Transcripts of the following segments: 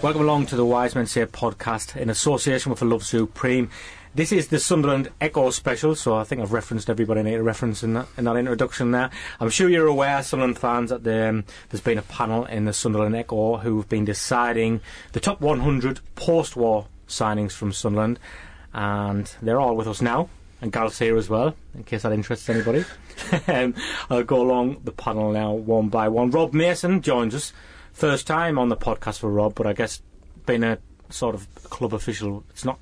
Welcome along to the Wise Men Say podcast in association with the Love Supreme. This is the Sunderland Echo special, so I think I've referenced everybody I need to reference in that, in that introduction there. I'm sure you're aware, Sunderland fans, that the, um, there's been a panel in the Sunderland Echo who've been deciding the top 100 post-war signings from Sunderland, and they're all with us now. And Gareth's here as well, in case that interests anybody. um, I'll go along the panel now one by one. Rob Mason joins us. First time on the podcast for Rob, but I guess being a sort of club official, it's not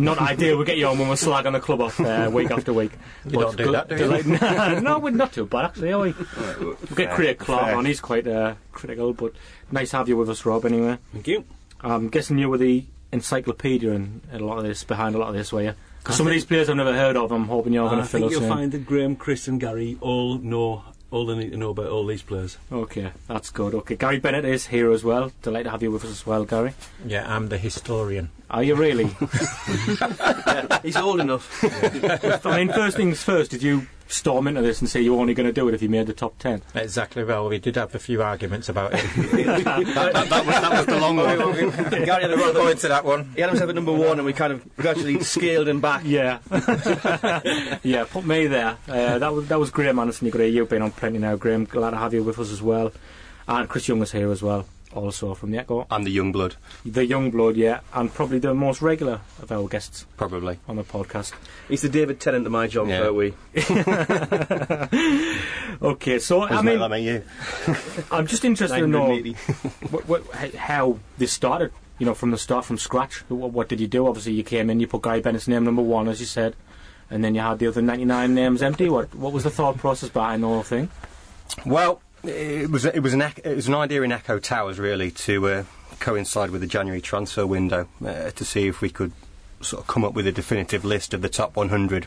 not ideal. We get you on when we're slagging the club off uh, week after week. You don't do that, do you? you? no, we're not too bad actually. Are we? we get Craig Clark on. He's quite uh, critical, but nice to have you with us, Rob. Anyway, Thank you. I'm guessing you were the encyclopedia in a lot of this, behind a lot of this, were you? Because some of these players I've never heard of. I'm hoping you're going to fill think you'll find that Graeme, Chris, and Gary all know all they need to know about all these players. Okay, that's good. Okay, Gary Bennett is here as well. Delighted to have you with us as well, Gary. Yeah, I'm the historian. Are you really? He's old enough. I mean, first things first. Did you storm into this and say you were only going to do it if you made the top ten? Exactly. Well, we did have a few arguments about it. that, that, that was, that was the long one. Gary had a We'll go into that one. He had himself at number one, and we kind of gradually scaled him back. Yeah, yeah. Put me there. Uh, that was that was Graeme Anderson. You got you've been on plenty now, Graeme. Glad to have you with us as well. And Chris Young is here as well, also from the Echo. I'm the young blood, The young blood, yeah, and probably the most regular of our guests probably. on the podcast. He's the David Tennant of my job, Yeah. aren't we? Okay, so I Isn't mean, it, I mean, you. I'm just interested to know what, what, how this started. You know, from the start, from scratch. What, what did you do? Obviously, you came in, you put Gary Bennett's name number one, as you said, and then you had the other 99 names empty. What what was the thought process behind the whole thing? Well, it was it was an it was an idea in Echo Towers really to uh, coincide with the January transfer window uh, to see if we could sort of come up with a definitive list of the top 100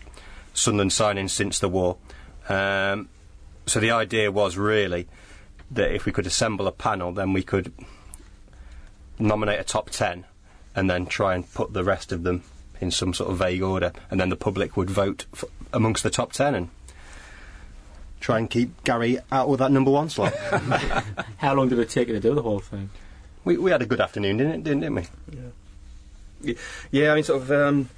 Sunderland signings since the war. Um, so the idea was really that if we could assemble a panel, then we could nominate a top 10 and then try and put the rest of them in some sort of vague order, and then the public would vote f- amongst the top 10 and try and keep Gary out with that number one slot. How long did it take you to do the whole thing? we, we had a good afternoon, didn't, it, didn't, didn't we? Yeah, yeah, I mean, sort of. Um,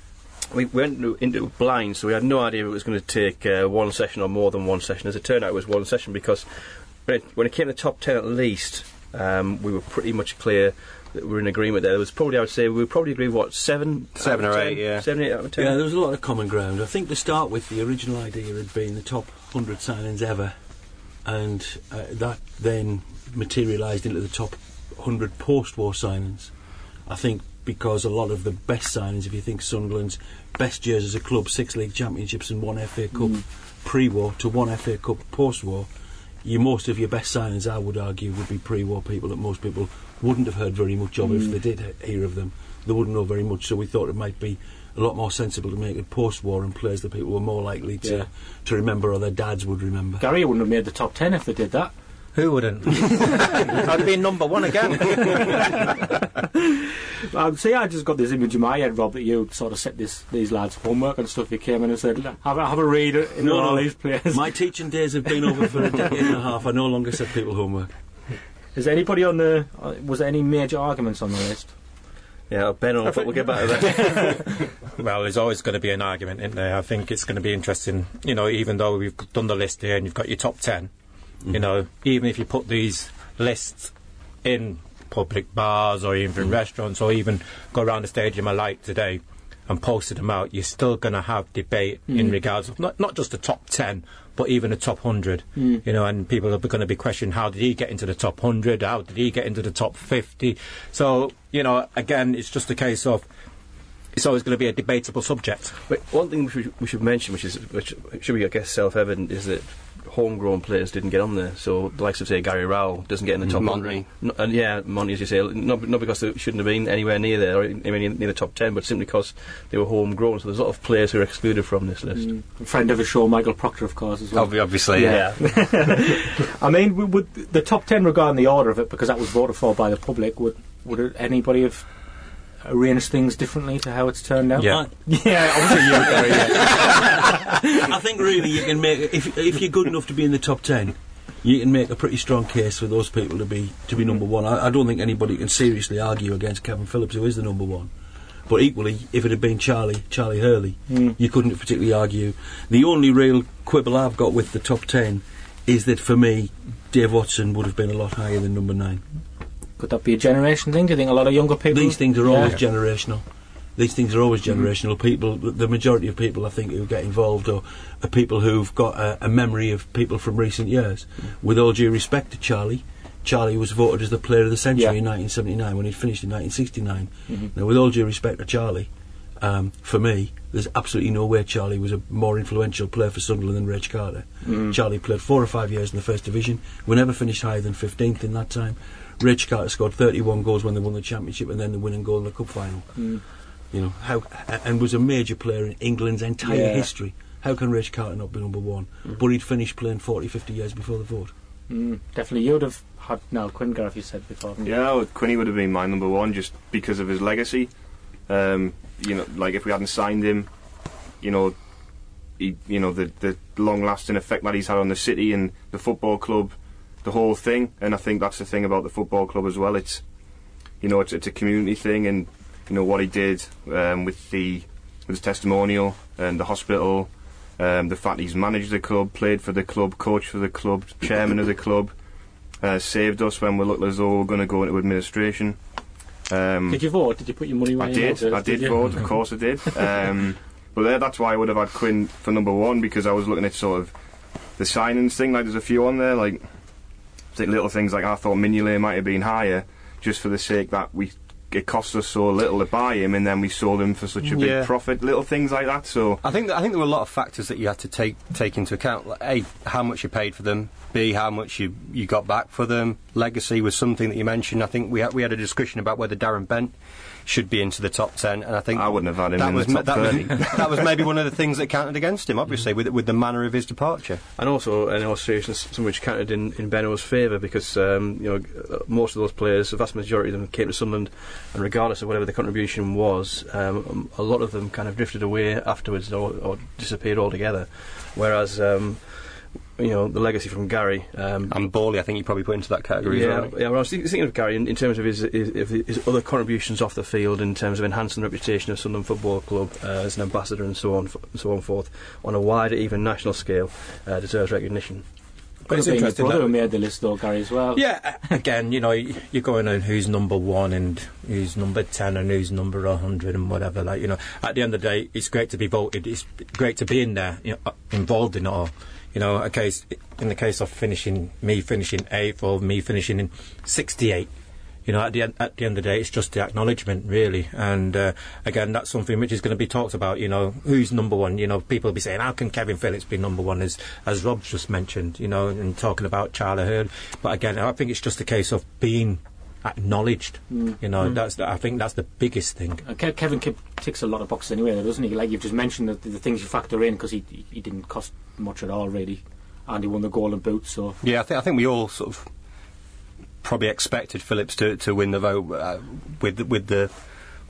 we went into- into blind, so we had no idea if it was going to take uh, one session or more than one session. As it turned out, it was one session because when it, when it came to the top ten at least, um, we were pretty much clear that we were in agreement there. There was probably, I would say, we probably agree, what, seven? Seven out or 10? eight, yeah. Seven, eight out of ten? Yeah, there was a lot of common ground. I think to start with, the original idea had been the top 100 signings ever, and uh, that then materialised into the top 100 post war signings. I think because a lot of the best signings, if you think Sunderland's best years as a club, six league championships and one FA Cup pre war to one FA Cup post war, you, most of your best signings, I would argue, would be pre war people that most people wouldn't have heard very much of if mm. they did hear of them. They wouldn't know very much, so we thought it might be a lot more sensible to make it post war and players that people were more likely to, Yeah. to remember or their dads would remember. Gary wouldn't have made the top 10 if they did that. Who wouldn't? I'd be number one again. Um, see, I just got this image in my head, Rob, that you sort of set this these lads' homework and stuff. You came in and said, have, a- have a read in No, all no. these players. My teaching days have been over for a decade and a half. I no longer set people homework. Is there anybody on the. Uh, was there any major arguments on the list? Yeah, Ben on, but we'll get back to that. well, there's always going to be an argument, isn't there? I think it's going to be interesting. You know, even though we've done the list here and you've got your top 10, you know, even if you put these lists in public bars or even in restaurants or even go around the stadium I like today, and posted them out, you're still going to have debate in mm. regards of not, not just the top 10, but even the top 100. Mm. You know, and people are going to be questioning how did he get into the top 100? How did he get into the top 50? So, you know, again, it's just a case of it's always going to be a debatable subject. But one thing we should, we should mention, which is which should be, I guess, self-evident, is that homegrown players didn't get on there. So the likes of say Gary Rowell doesn't get in the top Monty. 100. No, and yeah, Monty, as you say, not, not because they shouldn't have been anywhere near there or anywhere near, near the top 10, but simply because they were homegrown. So there's a lot of players who are excluded from this list. Mm. A friend of the show, Michael Proctor, of course, as well. Obviously, yeah. I mean, would the top ten regarding the order of it, because that was voted for by the public, would would anybody have arranged things differently to how it's turned out? Yeah. yeah, obviously you, Gary, yeah. I think really you can make if if you're good enough to be in the top ten, you can make a pretty strong case for those people to be to be number one. I, I don't think anybody can seriously argue against Kevin Phillips, who is the number one. But equally, if it had been Charlie, Charlie Hurley, hmm. you couldn't particularly argue. The only real quibble I've got with the top ten is that for me, Dave Watson would have been a lot higher than number nine. Could that be a generation thing? Do you think a lot of younger people? These things are Yeah. always generational. These things are always mm-hmm. generational. People, the majority of people, I think, who get involved are, are people who've got a, a memory of people from recent years. Mm-hmm. With all due respect to Charlie, Charlie was voted as the Player of the Century Yeah. in 1979 when he'd finished in 1969. Mm-hmm. Now, with all due respect to Charlie, um, for me, there's absolutely no way Charlie was a more influential player for Sunderland than Raich Carter. Charlie played four or five years in the First Division. We never finished higher than 15th in that time. Raich Carter scored 31 goals when they won the championship and then the winning goal in the cup final. You know how, and was a major player in England's entire Yeah. history. How can Raich Carter not be number one? But he'd finished playing 40, 50 years before the vote. Mm, definitely, you would have had Niall Quinn, Gareth, you said before. Yeah, well, Quinny would have been my number one just because of his legacy. Um, you know, like if we hadn't signed him, you know, he, you know, the the long-lasting effect that he's had on the city and the football club, the whole thing. And I think that's the thing about the football club as well. It's, you know, it's, it's a community thing, and you know what he did um, with the with his testimonial and the hospital. Um, the fact he's managed the club, played for the club, coached for the club, chairman of the club, uh, saved us when we looked as though we were going to go into administration. Um, Did you vote? Did you put your money where I did. I did you? vote. Of course, I did. Um, but there, that's why I would have had Quinn for number one because I was looking at sort of the signings thing. Like, there's a few on there, like little things like I thought Mignolet might have been higher just for the sake that we it cost us so little to buy him, and then we sold him for such a big Yeah. profit. Little things like that. So I think that, I think there were a lot of factors that you had to take take into account. Like, a, how much you paid for them. B, how much you you got back for them. Legacy was something that you mentioned. I think we had, we had a discussion about whether Darren Bent should be into the top ten, and I think I wouldn't have had him that in was the top that, 30. was, that was maybe one of the things that counted against him. Obviously, with with the manner of his departure. And also, all seriousness, some which counted in, in Benno's favour because um, you know most of those players, the vast majority of them, came to Sunderland, and regardless of whatever the contribution was, um, a lot of them kind of drifted away afterwards or, or disappeared altogether. Whereas, um, you know, the legacy from Gary. Um, And Borley, I think you probably put into that category yeah, as well. yeah. Well, I was thinking of Gary in, in terms of his, his, his other contributions off the field, in terms of enhancing the reputation of Sunderland Football Club uh, as an ambassador and so on, and so on forth, on a wider, even national scale, uh, deserves recognition. But have it's been his interesting brother that- who made the list, though, Gary, as well. Yeah, again, you know, you're going on who's number one and who's number 10 and who's number 100 and whatever. Like, you know, at the end of the day, it's great to be voted. It's great to be in there, you know, uh, involved in it all. You know, a case, in the case of finishing, me finishing eighth or me finishing in 68, you know, at the, end, at the end of the day, it's just the acknowledgement, really. And uh, again, that's something which is going to be talked about. You know, who's number one? You know, people will be saying, how can Kevin Phillips be number one, as as Rob just mentioned. You know, and talking about Charlie Hurd. But again, I think it's just a case of being acknowledged. You know, that's the, I think that's the biggest thing. Uh, Ke- Kevin Kipp ticks a lot of boxes anyway, doesn't he? Like you've just mentioned, the, the things you factor in because he, he he didn't cost much at all, really, and he won the Golden Boot. So Yeah, I think I think we all sort of probably expected Phillips to, to win the vote uh, with the, with the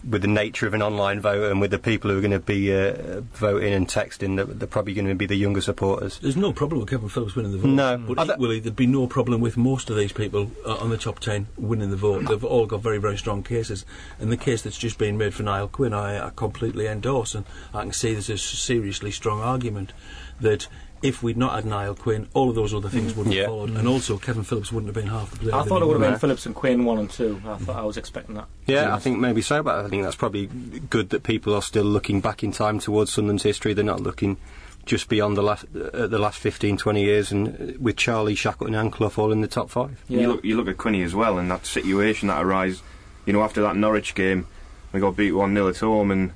with the nature of an online vote and with the people who are going to be uh, voting and texting. They're, they're probably going to be the younger supporters. There's no problem with Kevin Phillips winning the vote. No. But th- equally, there'd be no problem with most of these people uh, on the top 10 winning the vote. They've all got very, very strong cases. And the case that's just been made for Niall Quinn, I, I completely endorse. And I can see there's a seriously strong argument that if we'd not had Niall Quinn, all of those other things wouldn't Yeah. have followed, and also Kevin Phillips wouldn't have been half the player. I thought it would have been Phillips and Quinn one and two. I thought I was expecting that. Yeah, I think maybe so, but I think that's probably good that people are still looking back in time towards Sunderland's history. They're not looking just beyond the last uh, the last 15, 20 years, and uh, with Charlie, Shackleton, and Clough all in the top five. Yeah. You look, you look at Quinny as well, and that situation that arose, you know, after that Norwich game, we got beat one 0 at home, and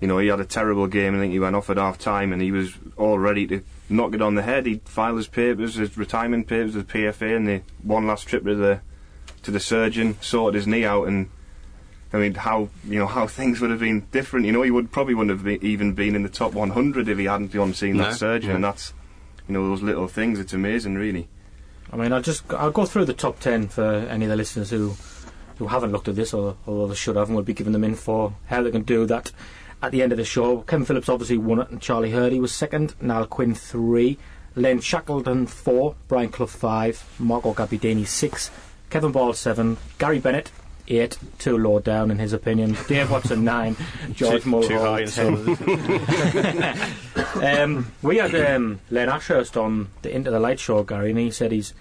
you know he had a terrible game. I think he went off at half time, and he was all ready to knock it on the head. He filed his papers, his retirement papers with PFA, and the one last trip to the to the surgeon, sorted his knee out, and I mean how you know how things would have been different. You know, he would probably wouldn't have been, even been in the top 100 if he hadn't gone seen No. that surgeon, Yeah. and that's you know those little things. It's amazing, really. I mean, I'll just I'll go through the top ten for any of the listeners who who haven't looked at this, or although they should have, and we'll be giving them info how they can do that at the end of the show. Kevin Phillips obviously won it, and Charlie Hurley was second. Niall Quinn three, Len Shackleton four, Brian Clough five, Marco Gabbiadini six, Kevin Ball seven, Gary Bennett. Eight, too low down in his opinion. Dave Watson nine, George Mulhall ten. um, we had um, Len Ashurst on the Into the Light show, Gary, and he said his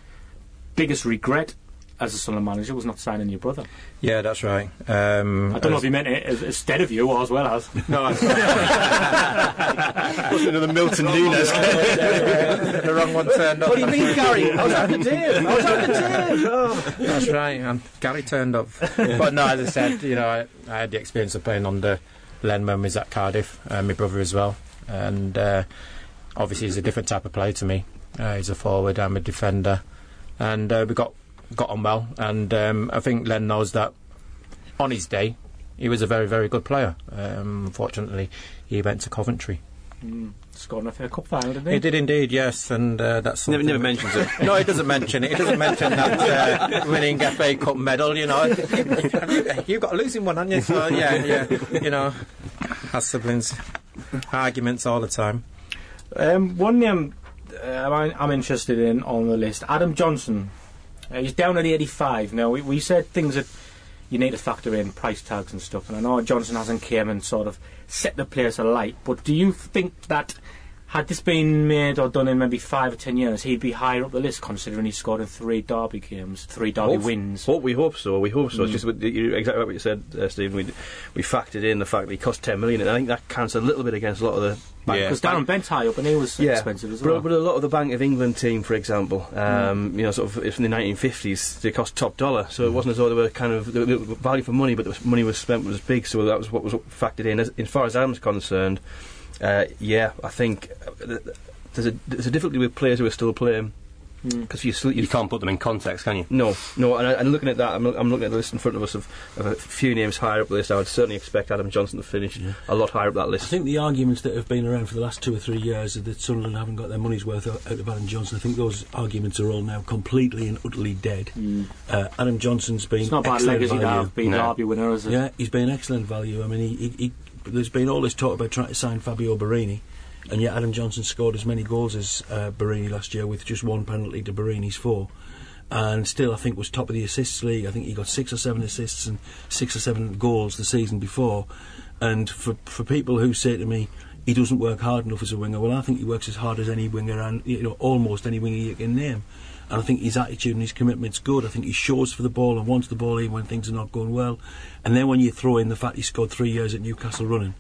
biggest regret as a Sunderland manager was not signing your brother. Yeah, that's right. Um, I don't know if as- he meant it as, instead of you or as well as. No, I- Another Milton Nunes. the wrong one turned up. what do you mean, Gary? I was having Dave. I was having Dave. Oh. That's right. And Gary turned up. but no, as I said, you know, I, I had the experience of playing under Len when we was at Cardiff, uh, my brother as well. And uh, obviously, he's a different type of player to me. Uh, he's a forward, I'm a defender. And uh, we got got on well. And um, I think Len knows that on his day, he was a very, very good player. Um, unfortunately, he went to Coventry. Scored in a FA Cup final, didn't he? He did indeed, yes, and uh, that's Never, never mentions it. no, he doesn't mention it. He doesn't mention that uh, winning FA Cup medal. You know, you, you've got a losing one, haven't you? So yeah, yeah. You know, has siblings arguments all the time. Um, one name I'm, I'm interested in on the list, Adam Johnson. Uh, he's down at 85. Now, we, we said things that you need to factor in, price tags and stuff, and I know Johnson hasn't came and sort of set the place alight, but do you think that had this been made or done in maybe five or ten years, he'd be higher up the list considering he scored in three Derby games, three Derby Hope- wins? Hope, we hope so. We hope so. It's Mm. just exactly what you said, uh, Stephen. We we factored in the fact that he cost ten million, and I think that counts a little bit against a lot of the. Yeah. Because Darren Bent's high up and he was expensive as but, well. but a lot of the Bank of England team, for example, um, you know, sort of from the 1950s, they cost top dollar. So it wasn't as though they were kind of the, the value for money, but the money was spent was big. So that was what was factored in. As, as far as Adam's concerned, uh, yeah, I think uh, th- th- there's a there's a difficulty with players who are still playing Mm. because you You can't put them in context, can you? no, no, and, I, and looking at that, I'm, I'm looking at the list in front of us of, of a few names higher up the list. I would certainly expect Adam Johnson to finish a lot higher up that list. I think the arguments that have been around for the last two or three years are that Sunderland haven't got their money's worth out out of Adam Johnson. I think those arguments are all now completely and utterly dead. Uh, Adam Johnson's been It's not bad excellent legacy to value. have been No. Derby winner, is it? Yeah, he's been excellent value. I mean, he, he, he, there's been all this talk about trying to sign Fabio Borini, and yet Adam Johnson scored as many goals as uh, Borini last year with just one penalty to Borini's four. And still, I think was top of the assists league. I think he got six or seven assists and six or seven goals the season before. And for for people who say to me he doesn't work hard enough as a winger, well, I think he works as hard as any winger and you know almost any winger you can name. And I think his attitude and his commitment's good. I think he shows for the ball and wants the ball even when things are not going well. And then when you throw in the fact he scored three years at Newcastle running,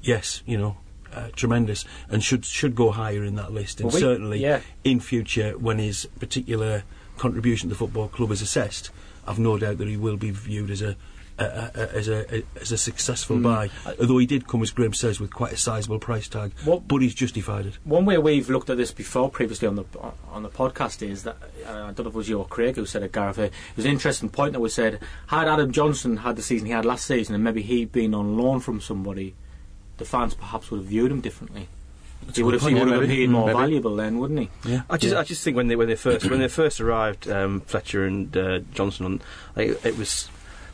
yes, you know, uh, tremendous, and should should go higher in that list. And Well, we- certainly yeah. in future, when his particular contribution to the football club is assessed, I've no doubt that he will be viewed as a. a, a, a as a, a as a successful buy, although he did come, as Graeme says, with quite a sizable price tag, What- but he's justified it. One way we've looked at this before, previously on the on the podcast, is that uh, I don't know if it was you or Craig who said it, Gareth. It was an interesting point that we said had Adam Johnson had the season he had last season, and maybe he'd been on loan from somebody, the fans perhaps would have viewed him differently. he would have, he point, would have maybe. been more Maybe. valuable then, wouldn't he? Yeah, I just, I just think when they when they first when they first arrived, um, Fletcher and uh, Johnson, on, like, it was,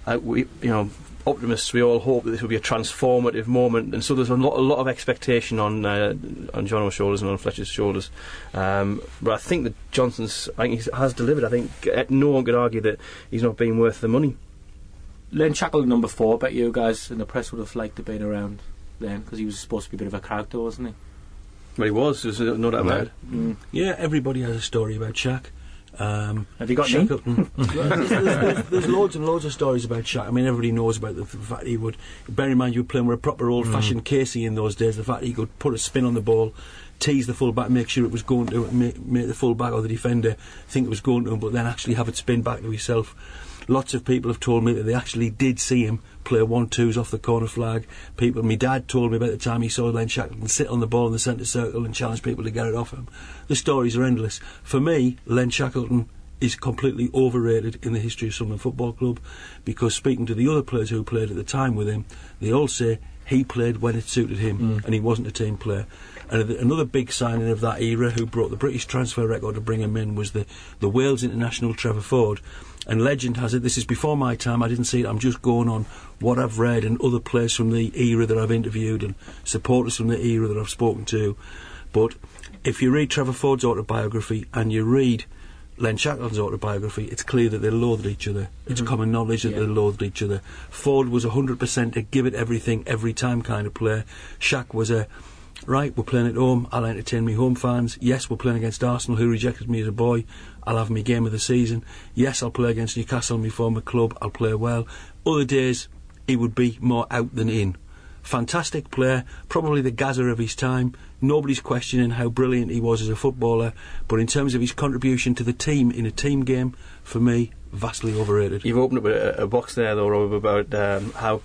uh, we you know, optimists. We all hope that this will be a transformative moment, and so there's a lot, a lot of expectation on uh, on John's shoulders and on Fletcher's shoulders. Um, but I think that Johnson's, I think he has delivered. I think uh, no one could argue that he's not being worth the money. Len Shackleton, number four. Bet you guys in the press would have liked to been around then because he was supposed to be a bit of a character, wasn't he? Well, he was. There's no doubt about it. Yeah, everybody has a story about Shack. Um, Have you got any? Shackleton. there's, there's, there's, there's loads and loads of stories about Shack. I mean, everybody knows about the, the fact he would. Bear in mind, you were playing with a proper old-fashioned Casey in those days. The fact he could put a spin on the ball, tease the fullback, make sure it was going to make, make the fullback or the defender think it was going to him, but then actually have it spin back to himself. Lots of people have told me that they actually did see him play one twos off the corner flag. People, my dad told me about the time he saw Len Shackleton sit on the ball in the centre circle and challenge people to get it off him. The stories are endless. For me, Len Shackleton is completely overrated in the history of Sunderland Football Club because speaking to the other players who played at the time with him, they all say he played when it suited him mm. and he wasn't a team player. And another big signing of that era who brought the British transfer record to bring him in was the, the Wales international Trevor Ford. And legend has it, this is before my time, I didn't see it, I'm just going on what I've read and other players from the era that I've interviewed and supporters from the era that I've spoken to. But if you read Trevor Ford's autobiography and you read Len Shackleton's autobiography, it's clear that they loathed each other. It's mm-hmm. common knowledge that they loathed each other. Ford was 100% a give it everything, every time kind of player. Shack was a, right, we're playing at home, I'll entertain me home fans. Yes, we're playing against Arsenal, who rejected me as a boy. I'll have me game of the season. Yes, I'll play against Newcastle, my former club. I'll play well. Other days, he would be more out than in. Fantastic player, probably the Gazza of his time. Nobody's questioning how brilliant he was as a footballer, but in terms of his contribution to the team in a team game, for me, vastly overrated. You've opened up a, a box there, though, Rob, about um, how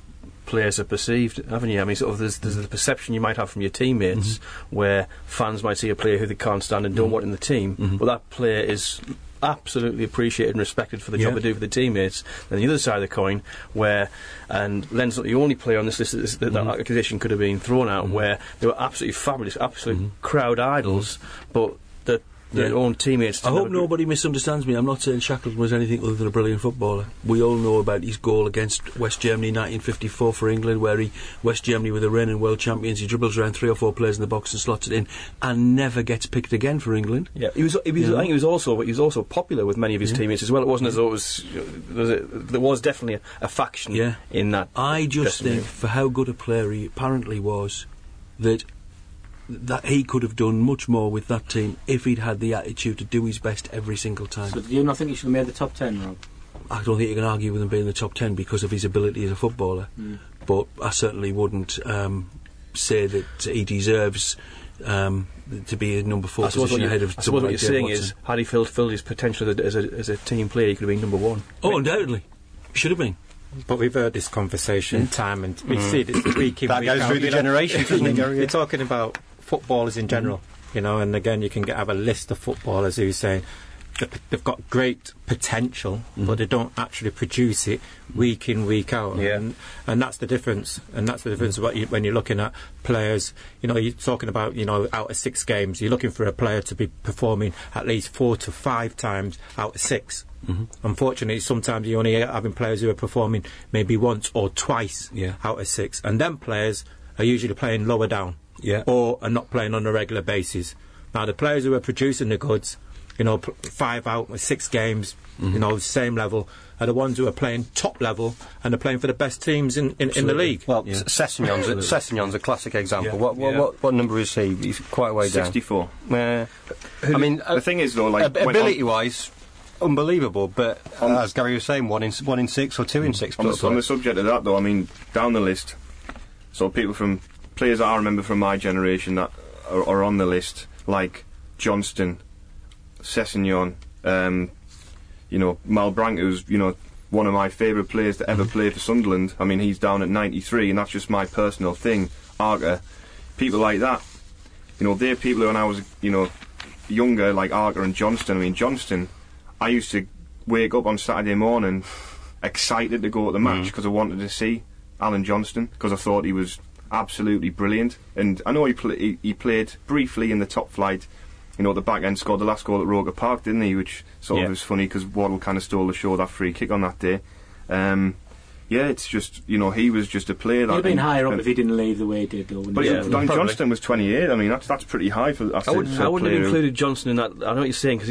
players are perceived, haven't you? I mean, sort of there's, there's the perception you might have from your teammates mm-hmm. where fans might see a player who they can't stand and don't mm-hmm. want in the team, mm-hmm. but that player is absolutely appreciated and respected for the job they do for the teammates. And the other side of the coin, where, and Len's not the only player on this list that, that, that accusation could have been thrown out, where they were absolutely fabulous, absolute crowd idols, but their Yeah. own teammates. I hope have a- nobody misunderstands me. I'm not saying Shackleton was anything other than a brilliant footballer. We all know about his goal against West Germany in 1954 for England, where he West Germany were the reigning world champions. He dribbles around three or four players in the box and slots it in, and never gets picked again for England. Yeah, he was. He was You know? I think he was also. He was also popular with many of his teammates as well. It wasn't as though it was. There was, a, there was definitely a, a faction Yeah. in that. I just think, room. for how good a player he apparently was, that that he could have done much more with that team if he'd had the attitude to do his best every single time. So do you not think he should have made the top ten, Rob? I don't think you can argue with him being in the top 10 because of his ability as a footballer. But I certainly wouldn't um, say that he deserves um, to be in number four I what, position you, ahead of I suppose someone what like you're Dave saying Watson. is, had he fulfilled his potential as a, as a, as a team player, he could have been number one. Oh, undoubtedly. Should have been. But we've heard this conversation time and we see this week in That week goes out, through the generations, doesn't it? You're talking about footballers in general, mm-hmm. you know, and again you can get, have a list of footballers who say they've got great potential, but mm-hmm. they don't actually produce it week in week out. Yeah. And, and that's the difference. And that's the difference what you, when you're looking at players. You know, you're talking about you know out of six games, you're looking for a player to be performing at least four to five times out of 6 mm-hmm. Unfortunately, sometimes you're only having players who are performing maybe once or twice Yeah. out of six, and then players are usually playing lower down, Yeah. or are not playing on a regular basis. Now, the players who are producing the goods, you know, five out with six games, you know, same level, are the ones who are playing top level and are playing for the best teams in, in, in the league. Well, Yeah. Sessegnon's, a, Sessegnon's a classic example. Yeah. What, what, Yeah. what, what number is he? He's quite a way down. Sixty-four. Uh, I mean, The thing is, though, like ab- when- ability-wise, unbelievable. But uh, as Gary was saying, one in one in six or two in six. On the, on the subject of that, though, I mean, down the list, so people from players that I remember from my generation that are, are on the list, like Johnston, Sessegnon, um, you know, Malbranque, who's you know one of my favourite players to ever play for Sunderland. I mean, he's down at 93, and that's just my personal thing. Arca, people like that, you know, they're people who when I was you know younger, like Arca and Johnston. I mean, Johnston, I used to wake up on Saturday morning excited to go to the match because I wanted to see Alan Johnston because I thought he was absolutely brilliant. And I know he, pl- he he played briefly in the top flight. You know, the back end scored the last goal at Roker Park, didn't he? Which sort Yeah. of was funny because Waddle kind of stole the show that free kick on that day. Um, yeah, it's just you know he was just a player. He'd that have been and- higher up and- if he didn't leave the way he did, though. But? Yeah, yeah, Don probably. Johnston was 28. I mean, that's that's pretty high for. I wouldn't, for a I wouldn't player have who- included Johnston in that. I know what you're saying because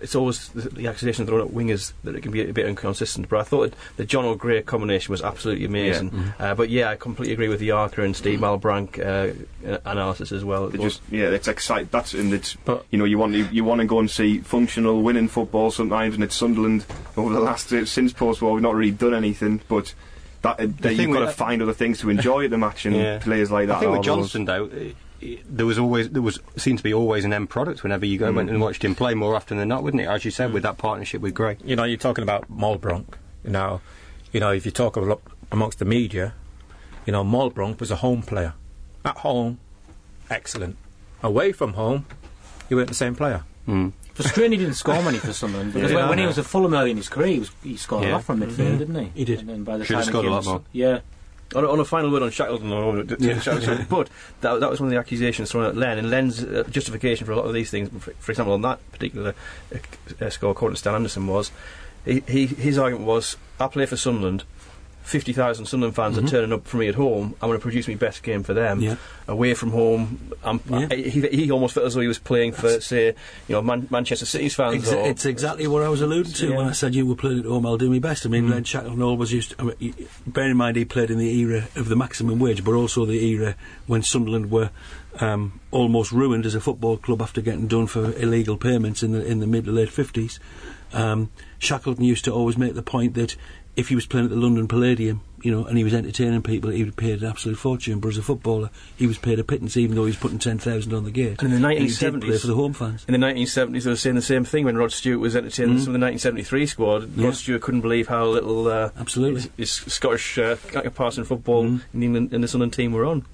it's always the, the accusation thrown at wingers that it can be a bit inconsistent. But I thought the John O'Gray combination was absolutely amazing. Mm-hmm. Uh, but yeah, I completely agree with the Arthur and Steve Malbranque uh, analysis as well. They just yeah, it's exciting. That's and it's But- you know you want to, you want to go and see functional winning football sometimes, and it's Sunderland over the last uh, since post war we've not really done anything, but. That, uh, that you've got to find other things to enjoy at the match, and Yeah. players like that. I think with Johnston though, i i there was always there was seemed to be always an end product whenever you go went and watched him play more often than not, wouldn't it? As you said, with that partnership with Gray. you know, you're talking about Malbranque. You know, you know, if you talk amongst the media, you know, Malbranque was a home player. At home, excellent. Away from home, he weren't the same player. Mm. Frustrating he didn't score many for Sunderland because Yeah. when, when he was at Fulham early in his career, he, was, he scored a lot from midfield, didn't he? He did. And then by the Should have time scored it a lot more. Yeah. On a, on a final word on Shackleton, I don't want to t- Shackleton, but that, that was one of the accusations thrown at Len, and Len's uh, justification for a lot of these things, for, for example, on that particular uh, uh, score, according to Stan Anderson, was he, he, his argument was, I play for Sunderland, 50,000 Sunderland fans are turning up for me at home, I'm going to produce my best game for them. Yeah. Away from home, Yeah. I, he, he almost felt as though he was playing for, say, you know, Man- Manchester City's fans. Exa- or, it's exactly what I was alluding to when I said you were playing at home. I'll do my best. I mean, Len Shackleton always used. To, I mean, bear in mind he played in the era of the maximum wage, but also the era when Sunderland were um, almost ruined as a football club after getting done for illegal payments in the in the mid to late fifties. Um, Shackleton used to always make the point that if he was playing at the London Palladium, you know, and he was entertaining people, he would paid an absolute fortune. But as a footballer, he was paid a pittance, even though he was putting ten thousand on the gate. And in the play 1970s for the home fans. In the 1970s, they were saying the same thing when Rod Stewart was entertaining some of the 1973 squad. Yeah. Rod Stewart couldn't believe how little uh, Absolutely. his, his Scottish uh, passing football in, England, in team were on.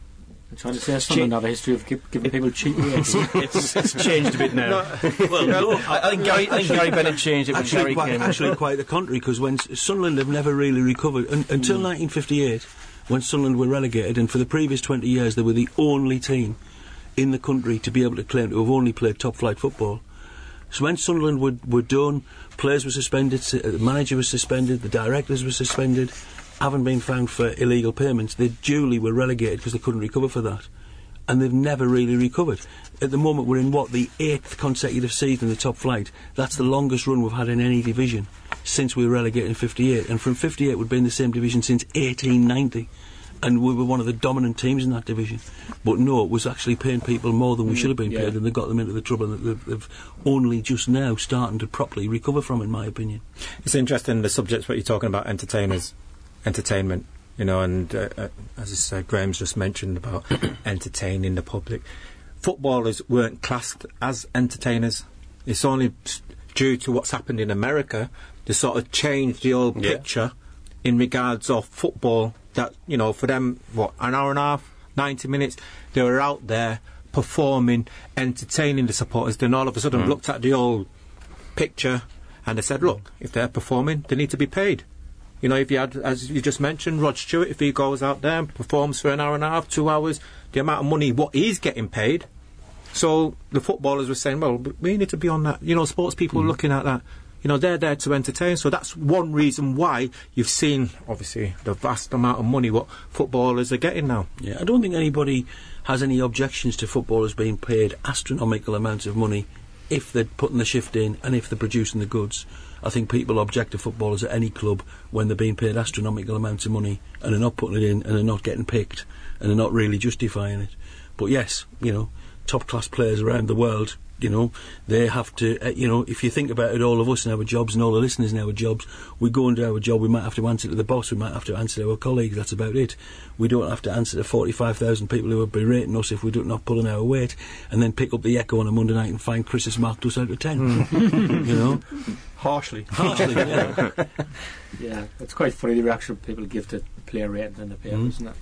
I'm trying to say Sunderland have a history of gi- giving people cheap rates. it's, it's changed a bit now. Well, no, I, I think Gary, I think Gary Bennett changed it when actually Gary quite, came. in. actually quite the contrary because when Sunderland have never really recovered un, until 1958 when Sunderland were relegated and for the previous 20 years they were the only team in the country to be able to claim to have only played top flight football so when Sunderland were, were done players were suspended uh, the manager was suspended the directors were suspended haven't been found for illegal payments they duly were relegated because they couldn't recover for that and they've never really recovered. At the moment, we're in what the eighth consecutive season in the top flight. That's the longest run we've had in any division since we were relegated in '58, and from '58 we've been in the same division since 1890, and we were one of the dominant teams in that division. But no, it was actually paying people more than we mm, should have been yeah. paid, and they got them into the trouble that they've, they've only just now starting to properly recover from, in my opinion. It's interesting the subjects what you're talking about entertainers, entertainment, you know, and uh, uh, as I said, Graeme's just mentioned about entertaining the public. Footballers weren't classed as entertainers. It's only due to what's happened in America to sort of change the old Yeah. picture in regards of football. That you know, for them, what an hour and a half, ninety minutes, they were out there performing, entertaining the supporters. Then all of a sudden, looked at the old picture and they said, look, if they're performing, they need to be paid. You know, if you had, as you just mentioned, Rod Stewart, if he goes out there and performs for an hour and a half, two hours, the amount of money what he's getting paid. So the footballers were saying, well, we need to be on that. You know, sports people are mm-hmm. looking at that. You know, they're there to entertain. So that's one reason why you've seen, obviously, the vast amount of money what footballers are getting now. Yeah, I don't think anybody has any objections to footballers being paid astronomical amounts of money if they're putting the shift in and if they're producing the goods. I think people object to footballers at any club when they're being paid astronomical amounts of money and they're not putting it in and they're not getting picked and they're not really justifying it. But yes, you know, top class players around the world, you know, they have to, uh, you know, if you think about it, all of us in our jobs and all the listeners in our jobs, we go and do our job, we might have to answer to the boss, we might have to answer to our colleagues, that's about it. We don't have to answer to 45,000 people who are berating us if we're not pulling our weight, and then pick up the echo on a Monday night and find Chris has marked us out of 10. you know? Harshly. Harshly, yeah. yeah, it's quite funny the reaction people give to player rating in the paper, isn't it?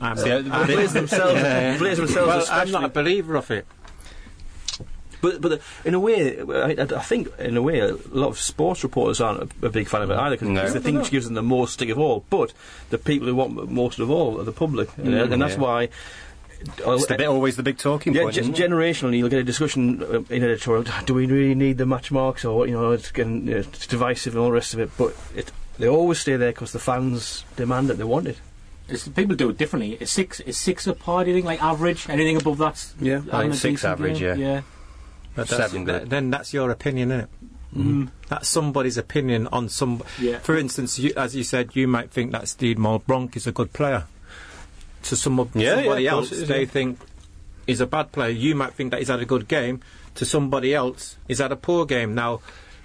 I'm, Yeah, I'm- Players themselves, players themselves well. I'm not a believer of it. But but in a way, I, I think in a way, a lot of sports reporters aren't a, a big fan of it either because No. the thing which gives them the most stick of all. But the people who want most of all are the public, and, mm, and that's yeah. why. Uh, it's the bit, always the big talking Yeah, point. ge- isn't generationally, you'll get a discussion uh, in editorial. Ah, do we really need the match marks, or you know, it's, getting, you know, it's divisive and all the rest of it? But it, they always stay there because the fans demand it. They want it. It's, people do it differently. Is six is six a par? Do you think like average? Anything above that? Yeah. having I think six average, game? yeah. yeah. But that's- Seven good. then that's your opinion, isn't it? Mm. That's somebody's opinion on some. Yeah. For instance, you, as you said, you might think that Steve Malbranque is a good player. To some, Yeah, somebody yeah, of else, course they think he's a bad player. You might think that he's had a good game. To somebody else, he's had a poor game. Now,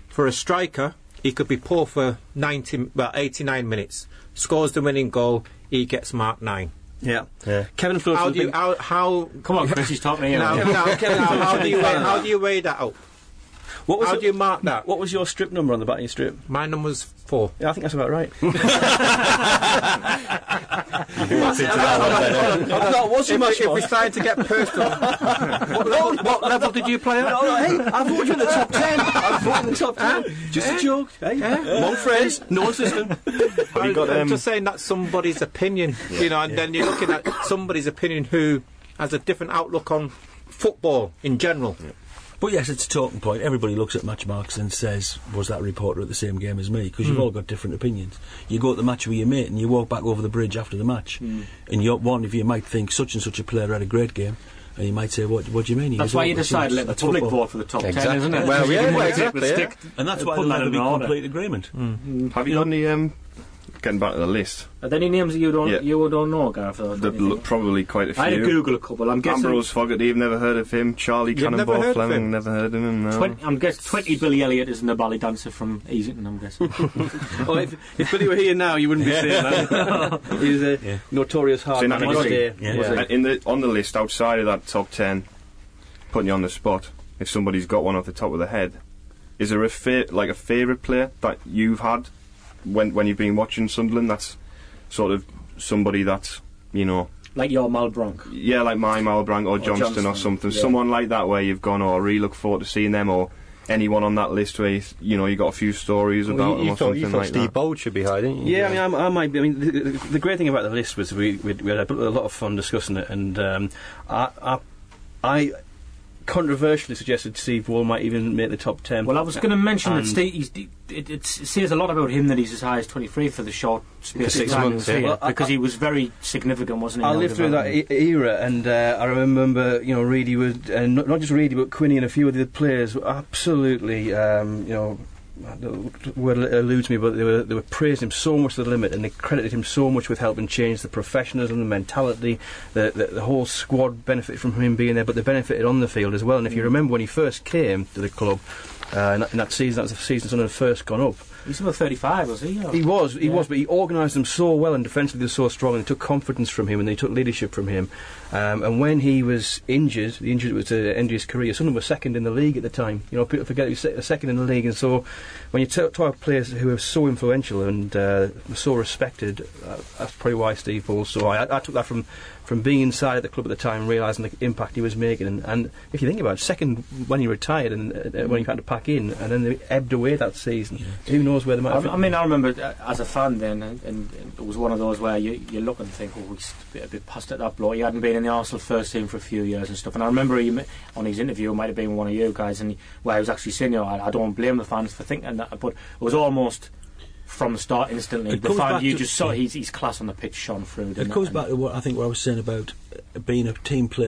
for a striker, he could be poor for 90, well, 89 minutes. Scores the winning goal, he gets marked nine. Yeah. Yeah. Kevin Floyd's How do you, big- how, how, Come on, Chris, he's talking to you. now, now, now, how, do you weigh, how do you weigh that out? What was How your- do you mark that? What was your strip number on the back of your strip? My number's four. Yeah, I think that's about right. No, was if, we, if we started to get personal, what, level, what level did you play at? No, no, hey, I voted you in the top ten. I voted in the top ten. Just a joke. Hey, among friends, no system. Have you got I'm um, just saying that's somebody's opinion, you know, and then you're looking at somebody's opinion who has a different outlook on football in general. But yes, it's a talking point. Everybody looks at match marks and says, "Was that reporter at the same game as me?" Because you've hmm. all got different opinions. You go to the match with your mate, and you walk back over the bridge after the match, hmm. and you're, one of you might think such and such a player had a great game, and you might say, "What? What do you mean?" He That's why you decide to let the public football." vote for the top ten, Exactly. isn't it? Well, You yeah, make exactly, yeah. stick- And that's why there'll never be order. complete agreement. Hmm. have you got any um, getting back to the list? Are there any names that you don't Yeah. you don't know, Gareth? or There anything? look probably quite a few. I had to Google a couple. I'm guessing. Ambrose Fogarty, you've never heard of him. Charlie You've never Cannonball heard of Fleming, him? never heard of him. No. 20, I'm guessing 20 Billy Elliot is in the ballet dancer from Easington, I'm guessing. Well, if, if Billy were here now, you wouldn't be saying that. He's a Yeah. notorious hard So man now in his he's- Yeah. Was it? Uh, in the on the list outside of that top ten, putting you on the spot. If somebody's got one off the top of the head, is there a fa- like a favourite player that you've had when when you've been watching Sunderland? That's sort of somebody that's you know like your Malbranque. yeah, like my Malbranque or, Johnston, Johnston, or something. yeah. Someone like that where you've gone, oh, I really look forward to seeing them, or anyone on that list where you, th- you know you got a few stories about Well, them you, or you thought, something you thought like Steve that. Bould should be high, didn't you? Yeah, I mean, I'm, I might be. I mean, the, the, the great thing about the list was we, we, we had a, a lot of fun discussing it, and um, I, I, I controversially suggested Steve Bould might even make the top ten. Well, I was going to mention that Steve, he's, it, it says a lot about him that he's as high as 23 for the short space six time months, yeah. Well, I- because he was very significant, wasn't he? I lived through that e- era, and uh, I remember, you know, Reidy would, and not, not just Reidy, but Quinny and a few of the players were absolutely, um, you know, the word eludes me, but they were they were praising him so much to the limit, and they credited him so much with helping change the professionalism, the mentality, the the, the whole squad benefited from him being there, but they benefited on the field as well. And if you remember when he first came to the club. Uh, in, that, in that season, that was the season Sunderland first gone up. He's about 35, was he? or- He was, he Yeah. was, but he organised them so well and defensively they were so strong and they took confidence from him and they took leadership from him. Um, and when he was injured, the injury was to end his career. Sunderland were second in the league at the time. You know, people forget he was second in the league, and so when you talk about players who are so influential and uh, so respected, uh, that's probably why Steve Bould. So I, I took that from from being inside the club at the time, realising the impact he was making. And, and if you think about it, second when he retired and uh, when he had to pack in, and then they ebbed away that season. Who knows where they might I, I mean, I remember uh, as a fan then, and, and it was one of those where you, you look and think, oh, he's a bit, a bit past at that bloke. He hadn't been in the Arsenal first team for a few years and stuff. And I remember he, on his interview, it might have been one of you guys, and he, where he was actually saying, you know, I, I don't blame the fans for thinking that, but it was almost from the start instantly. It the comes fan, you to- just saw his, his class on the pitch shone through. It didn't goes And- back to what I think what I was saying about uh, being a team player.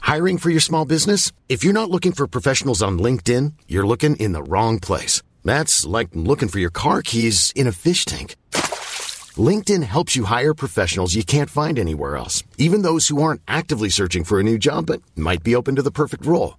Hiring for your small business? If you're not looking for professionals on LinkedIn, you're looking in the wrong place. That's like looking for your car keys in a fish tank. LinkedIn helps you hire professionals you can't find anywhere else, even those who aren't actively searching for a new job but might be open to the perfect role.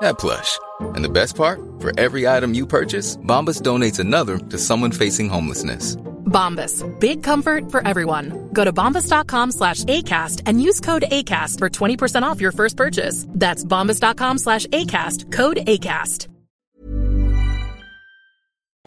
that plush. And the best part? For every item you purchase, Bombas donates another to someone facing homelessness. Bombas. Big comfort for everyone. Go to bombas.com slash ACAST and use code ACAST for 20% off your first purchase. That's bombas.com slash ACAST. Code ACAST.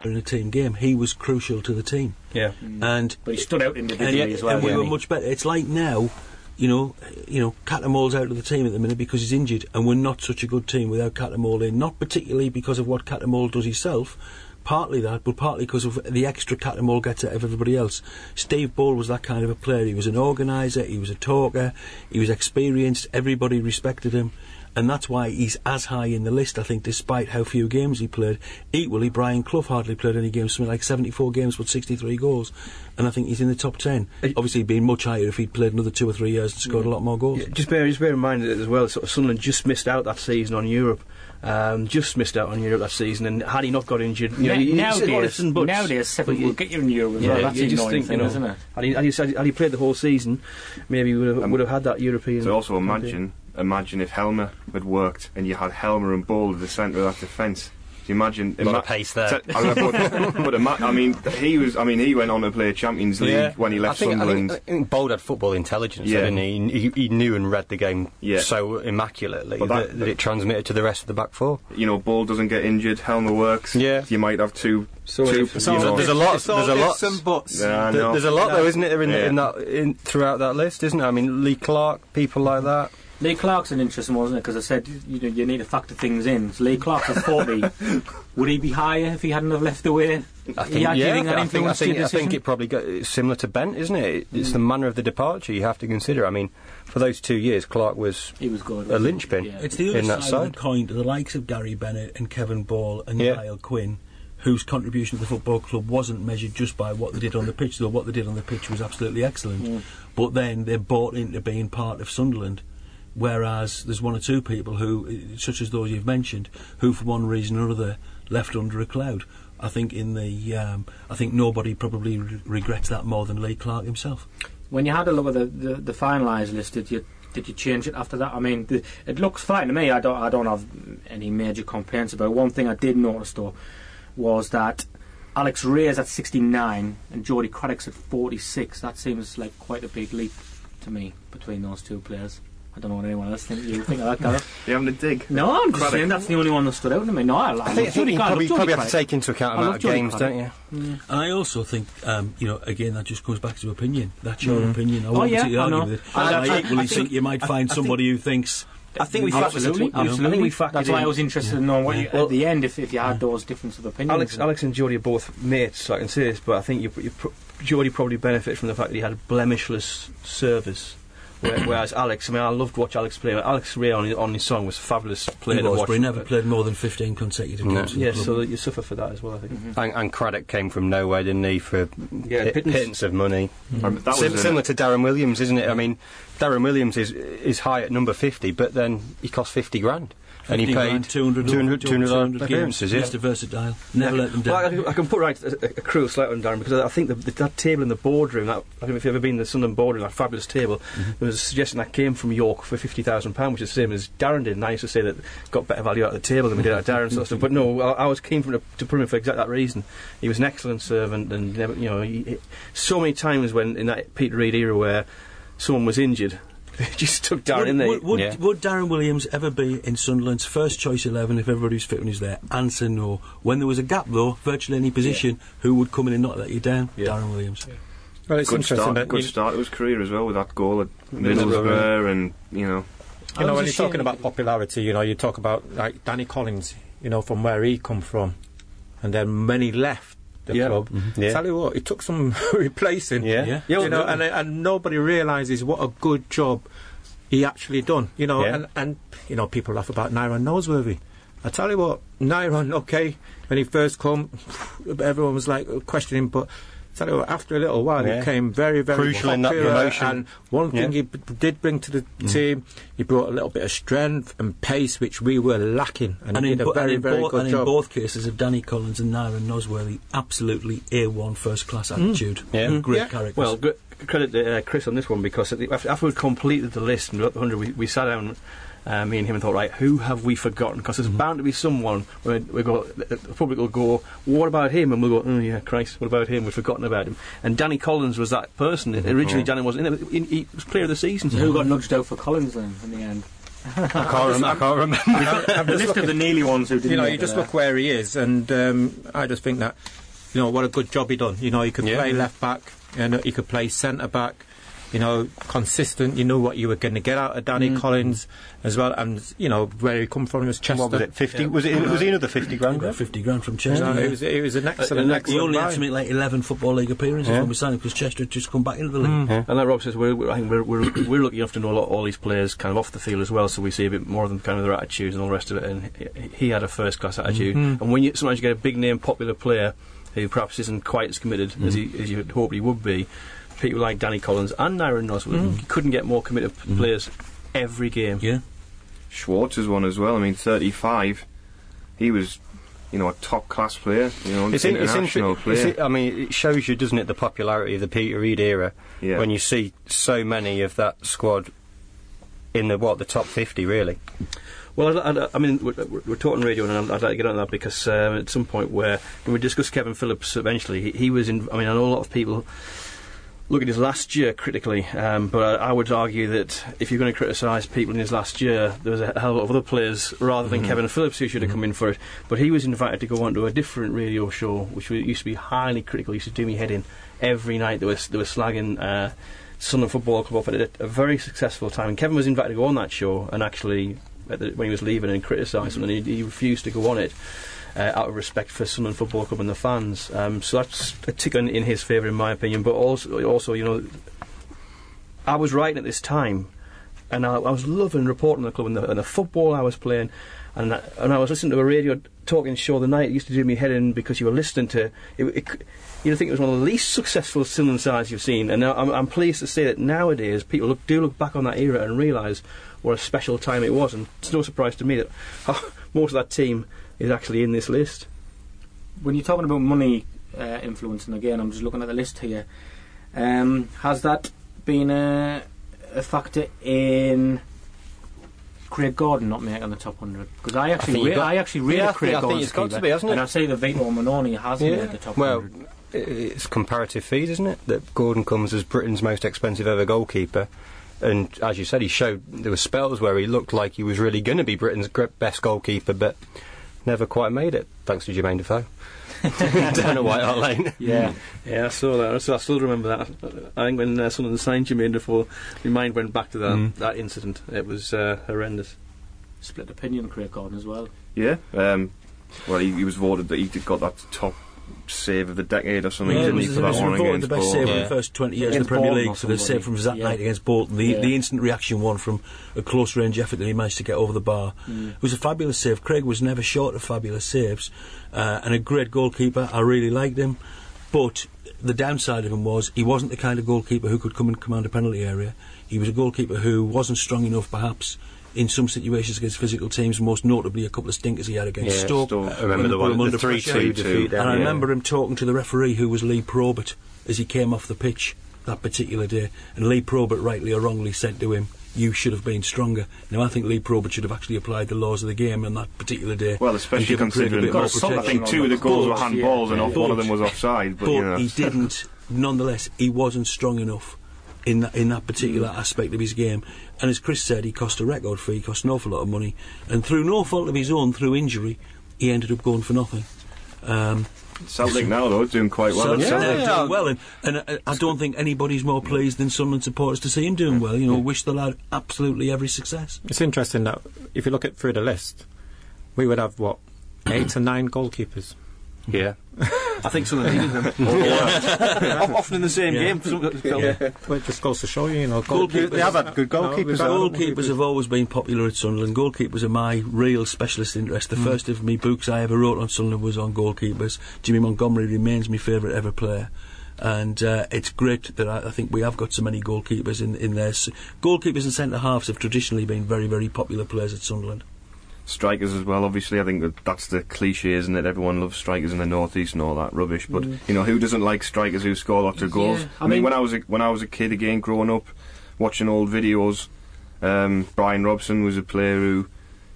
in a team game. He was crucial to the team, Yeah. and But he stood out individually and, as well. and we were he? much better. It's like now, you know, you know, Cattermole's out of the team at the minute because he's injured, and we're not such a good team without Cattermole in. Not particularly because of what Cattermole does himself. Partly that, but partly because of the extra Cattermole gets out of everybody else. Steve Bould was that kind of a player. He was an organiser, he was a talker, he was experienced, everybody respected him. And that's why he's as high in the list, I think, despite how few games he played. Equally, Brian Clough hardly played any games, something like 74 games, with 63 goals. And I think he's in the top 10. Obviously, he'd been much higher if he'd played another two or three years and scored a lot more goals. Yeah, just bear just bear in mind that as well. Sort of Sunderland just missed out that season on Europe. Um, just missed out on Europe that season, and had he not got injured, you know, Na- you- you said nowadays, ifs and buts, nowadays, seven but you- will get you in Europe as yeah, well. That's you just annoying think, thing, you know, isn't it? Had he, had, he, had he played the whole season, maybe he would have, Um, would have had that European. So also imagine, imagine if Helmer had worked and you had Helmer and Ball at the centre of that defence. Do you imagine? A lot of pace there. Te- I, but, but ima- I mean, he was. I mean, he went on to play Champions League when he left I think, Sunderland. I think, I think Bould had football intelligence, Yeah. didn't he? He, he knew and read the game Yeah. so immaculately that, that- that, it transmitted to the rest of the back four. you know, Ball doesn't get injured. Helmer works. Yeah. You might have two. So two if- you know, there's a lot. There's a lot. ifs and buts. Yeah, There- There's a lot, though, isn't it, in, Yeah. in that in, throughout that list, isn't it? I mean, Lee Clark, people like that. Lee Clark's an interesting one, isn't it? Because I said you know you need to factor things in. So Lee Clark at forty, would he be higher if he hadn't have left away? I think, yeah, yeah, I think, I think, I think it probably go, it's similar to Bent, isn't it? It's hmm. the manner of the departure you have to consider. I mean, for those two years, Clark was He was good. a linchpin. Yeah. It's the other in that side, side. of the coin to the likes of Gary Bennett and Kevin Ball and Yeah. Niall Quinn, whose contribution to the football club wasn't measured just by what they did on the pitch, though what they did on the pitch was absolutely excellent. Hmm. But then they bought into being part of Sunderland. Whereas there's one or two people who, such as those you've mentioned, who for one reason or other left under a cloud. I think in the, um, I think nobody probably re- regrets that more than Lee Clark himself. When you had a look at the, the, the finalised list, did you did you change it after that? I mean, the, it looks fine to me. I don't I don't have any major complaints about. it. One thing I did notice though was that Alex Rae is at 69 and Jody Craddock's at 46. That seems like quite a big leap to me between those two players. I don't know what anyone else think. You think of that, Gareth? You having a dig? No, I'm just Craddock. saying that's the only one that stood out to me. No, I, I, I think, I think you probably, probably have to take into account I love amount of Jody games, Craddock. don't you? And I also think, um, you know, again, that just comes back to opinion. That's your opinion. I won't Oh, yeah, particularly I argue with it. I- And I- I, I equally think- think, you might I- find I think- somebody who thinks. I think we Absolutely, factored. I absolutely. think we factored That's why I was interested in knowing what you, Well- at the end if, if you had those difference of opinions. Alex, Alex and Jody are both mates, so I can say this, but I think you, you pro- Jody probably benefited from the fact that he had a blemishless service. Where- Whereas Alex, I mean, I loved to watch Alex play. Alex Rae on his, on his song was a fabulous player He to was, watch. but he never played more than 15 consecutive No. games. for the Yeah, so that you suffer for that as well. I think. And, and Craddock came from nowhere, didn't he, for Yeah, pi- pittance. pittance of money. Um, that Sim- a- similar to Darren Williams, isn't it? I mean, Darren Williams is is high at number 50, but then he cost 50 grand. And he 15 paid grand, 200, 200, 200 200 appearances, yeah. Mr. Versatile. Never let them down. Well, I, can, I can put right a, a, a cruel slight on Darren because I think the, the, that table in the boardroom, that, I don't know if you've ever been in the Sunderland boardroom, that fabulous table, there was a suggestion that came from York for £50,000, which is the same as Darren did. And I used to say that got better value out of the table than we did out of Darren sort of stuff. But no, I, I was keen for him to, to put him in for exactly that reason. He was an excellent servant and never, you know, he, he- so many times when in that Peter Reid era where someone was injured, they just took Darren would, in there. would, would, Yeah. would Darren Williams ever be in Sunderland's first choice 11 if everybody was fit and was there? Answer no. When there was a gap, though, virtually any position, who would come in and not let you down? Yeah. Darren Williams. Well, it's good interesting start. that Good you, start to his career as well with that goal at Middlesbrough. Middlesbrough, and you know, you know when a you're talking about popularity, you know, you talk about like Danny Collins, you know, from where he come from, and then when he left the Yeah. club, mm-hmm. Yeah. tell you what, it took some replacing. Yeah. Yeah. Yeah, you know, and and nobody realizes what a good job he actually done. You know, Yeah. and and you know people laugh about Nyron Nosworthy. I tell you what, Nyron, okay, when he first come, everyone was like questioning, but. Tell you what, after a little while, Yeah. he came very, very Crucial in that popular, promotion. And one thing Yeah. he b- did bring to the team, he brought a little bit of strength and pace, which we were lacking, and, And, he in, did bo- a very, very bo- good and in both cases of Danny Collins and Nyron Nosworthy, absolutely A1 first class attitude. Yeah. Mm. Great Yeah. characters. Well, gr- credit to uh, Chris on this one because at the, after, after we'd completed the list and we got the 100, we, we sat down, uh, me and him, and thought, right, who have we forgotten? Because there's bound to be someone where we go, the the public will go, what about him? And we'll go, oh yeah, Christ, what about him? We've forgotten about him. And Danny Collins was that person. Originally, Danny wasn't in it. He, he was player of the season. So who got nudged out for Collins then in the end? I can't, rem- I can't remember. the list of the Neely ones who didn't you know, you it just there. look where he is, and um, I just think that, you know, what a good job he done. You know, he could Yeah. play left back, and he could play centre back. You know, consistent. You knew what you were going to get out of Danny mm. Collins as well, and you know where he come from was Chester. What was it? Fifty? Was it? Was he another fifty grand? Got 50 grand from Chester. know, yeah. it was it was an excellent, and he excellent only had to make like 11 Football League appearances Yeah. when we signed him because Chester had just come back into the league. Mm. yeah, And like Rob says, we're, we're, I think we're, we're, we're lucky enough to know a lot, of all these players kind of off the field as well, so we see a bit more of them kind of their attitudes and all the rest of it. And he, he had a first class attitude. Mm-hmm. And when you sometimes you get a big name, popular player who perhaps isn't quite as committed as, mm-hmm. he, as you had hoped he would be, people like Danny Collins and Nyron Nosworthy you couldn't get more committed players every game. Yeah. Schwarz is one as well. I mean, 35. He was, you know, a top class player. You know, It's, in, it's, international player. it's I mean, it shows you, doesn't it, the popularity of the Peter Reid era Yeah. when you see so many of that squad in the what the top fifty, really. Well, I, I, I mean, we're, we're we're talking radio, and I'd, I'd like to get on that because um, at some point where when we discussed Kevin Phillips, eventually he, he was in. I mean, I know a lot of people look at his last year critically, um, but I, I would argue that if you're going to criticise people in his last year, there was a hell of a lot of other players rather than Kevin Phillips who should have come in for it. But he was invited to go on to a different radio show, which used to be highly critical. Used to do me head in every night. There was there was slagging. Uh, Sunderland Football Club off at a, a very successful time. And Kevin was invited to go on that show, and actually, at the, when he was leaving and criticised them, and he, he refused to go on it uh, out of respect for Sunderland Football Club and the fans. Um, so that's a tick in, in his favour, in my opinion. But also, also, you know, I was writing at this time, and I, I was loving reporting the club and the, and the football I was playing. And I, and I was listening to a radio talking show the night. It used to do me head in because you were listening to. It, it, you'd think it was one of the least successful Sunderland sides you've seen. And now I'm, I'm pleased to say that nowadays people look, do look back on that era and realise what a special time it was. And it's no surprise to me that most of that team is actually in this list. when you're talking about money uh, influencing again, I'm just looking at the list here. Um, has that been a, a factor in Craig Gordon not making the top hundred? Because I actually, think you ra- got- I actually rate Yeah, I Craig think- I think Gordon's it's got to be, hasn't it? And I say that Vito Mannone has made the top well, hundred. i- it's comparative fees, isn't it? That Gordon comes as Britain's most expensive ever goalkeeper. And as you said, he showed there were spells where he looked like he was really going to be Britain's best goalkeeper, but never quite made it, thanks to Jermaine Defoe. Down at White Hart Lane. Yeah, Yeah, I saw that. So I still remember that. I think when uh, Sunderland signed Jermaine Defoe, my mind went back to that that incident. It was uh, horrendous. split opinion Craig Gordon as well. Yeah. Um, well, he, he was voted that he got that top save of the decade or something, Yeah, it didn't was, he, for that one against the best Bolton? save in the first 20 years of the Premier Bolton League or for the save from Zat Yeah. Knight against Bolton. The, Yeah. the instant reaction one from a close range effort that he managed to get over the bar. It was a fabulous save. Craig was never short of fabulous saves uh, and a great goalkeeper. I really liked him. But the downside of him was he wasn't the kind of goalkeeper who could come and command a penalty area. He was a goalkeeper who wasn't strong enough, perhaps, in some situations against physical teams, most notably a couple of stinkers he had against Yeah, Stoke. Stoke. I remember when the they put him one, under the three pressure. two defeat. And I yeah. remember him talking to the referee, who was Lee Probert, as he came off the pitch that particular day. And Lee Probert, rightly or wrongly, said to him, "You should have been stronger." Now, I think Lee Probert should have actually applied the laws of the game on that particular day. Well, especially given Craig a considering bit more Got some- I think two of the goals were But- handballs and yeah. off one of them was offside. But, But you know, he didn't. Nonetheless, he wasn't strong enough in that in that particular aspect of his game. And as Chris said, he cost a record fee, cost an awful lot of money, and through no fault of his own, through injury, he ended up going for nothing. Um, Celtic now though doing quite well. so at yeah, Celtic. they're doing well, and, and uh, I don't think anybody's more pleased than Sunderland supporters to see him doing well. You know, wish the lad absolutely every success. It's interesting that if you look at through the list, we would have what eight to nine goalkeepers. Yeah. I think Sunderland needed them. O- Often in the same Yeah. game. Some- Well, it just goes to show you, you know, Goalkeepers- They have had good goalkeepers. haven't? Goalkeepers have always been popular at Sunderland. Goalkeepers are my real specialist interest. The first of me books I ever wrote on Sunderland was on goalkeepers. Jimmy Montgomery remains my favourite ever player. And uh, it's great that I, I think we have got so many goalkeepers in, in there. S- Goalkeepers and centre halves have traditionally been very, very popular players at Sunderland. Strikers as well. Obviously, I think that that's the cliche, isn't it? Everyone loves strikers in the northeast and all that rubbish. But you know, who doesn't like strikers who score lots of goals? Yeah, I, I mean, mean- when I was a, when I was a kid again, growing up, watching old videos, um, Brian Robson was a player who,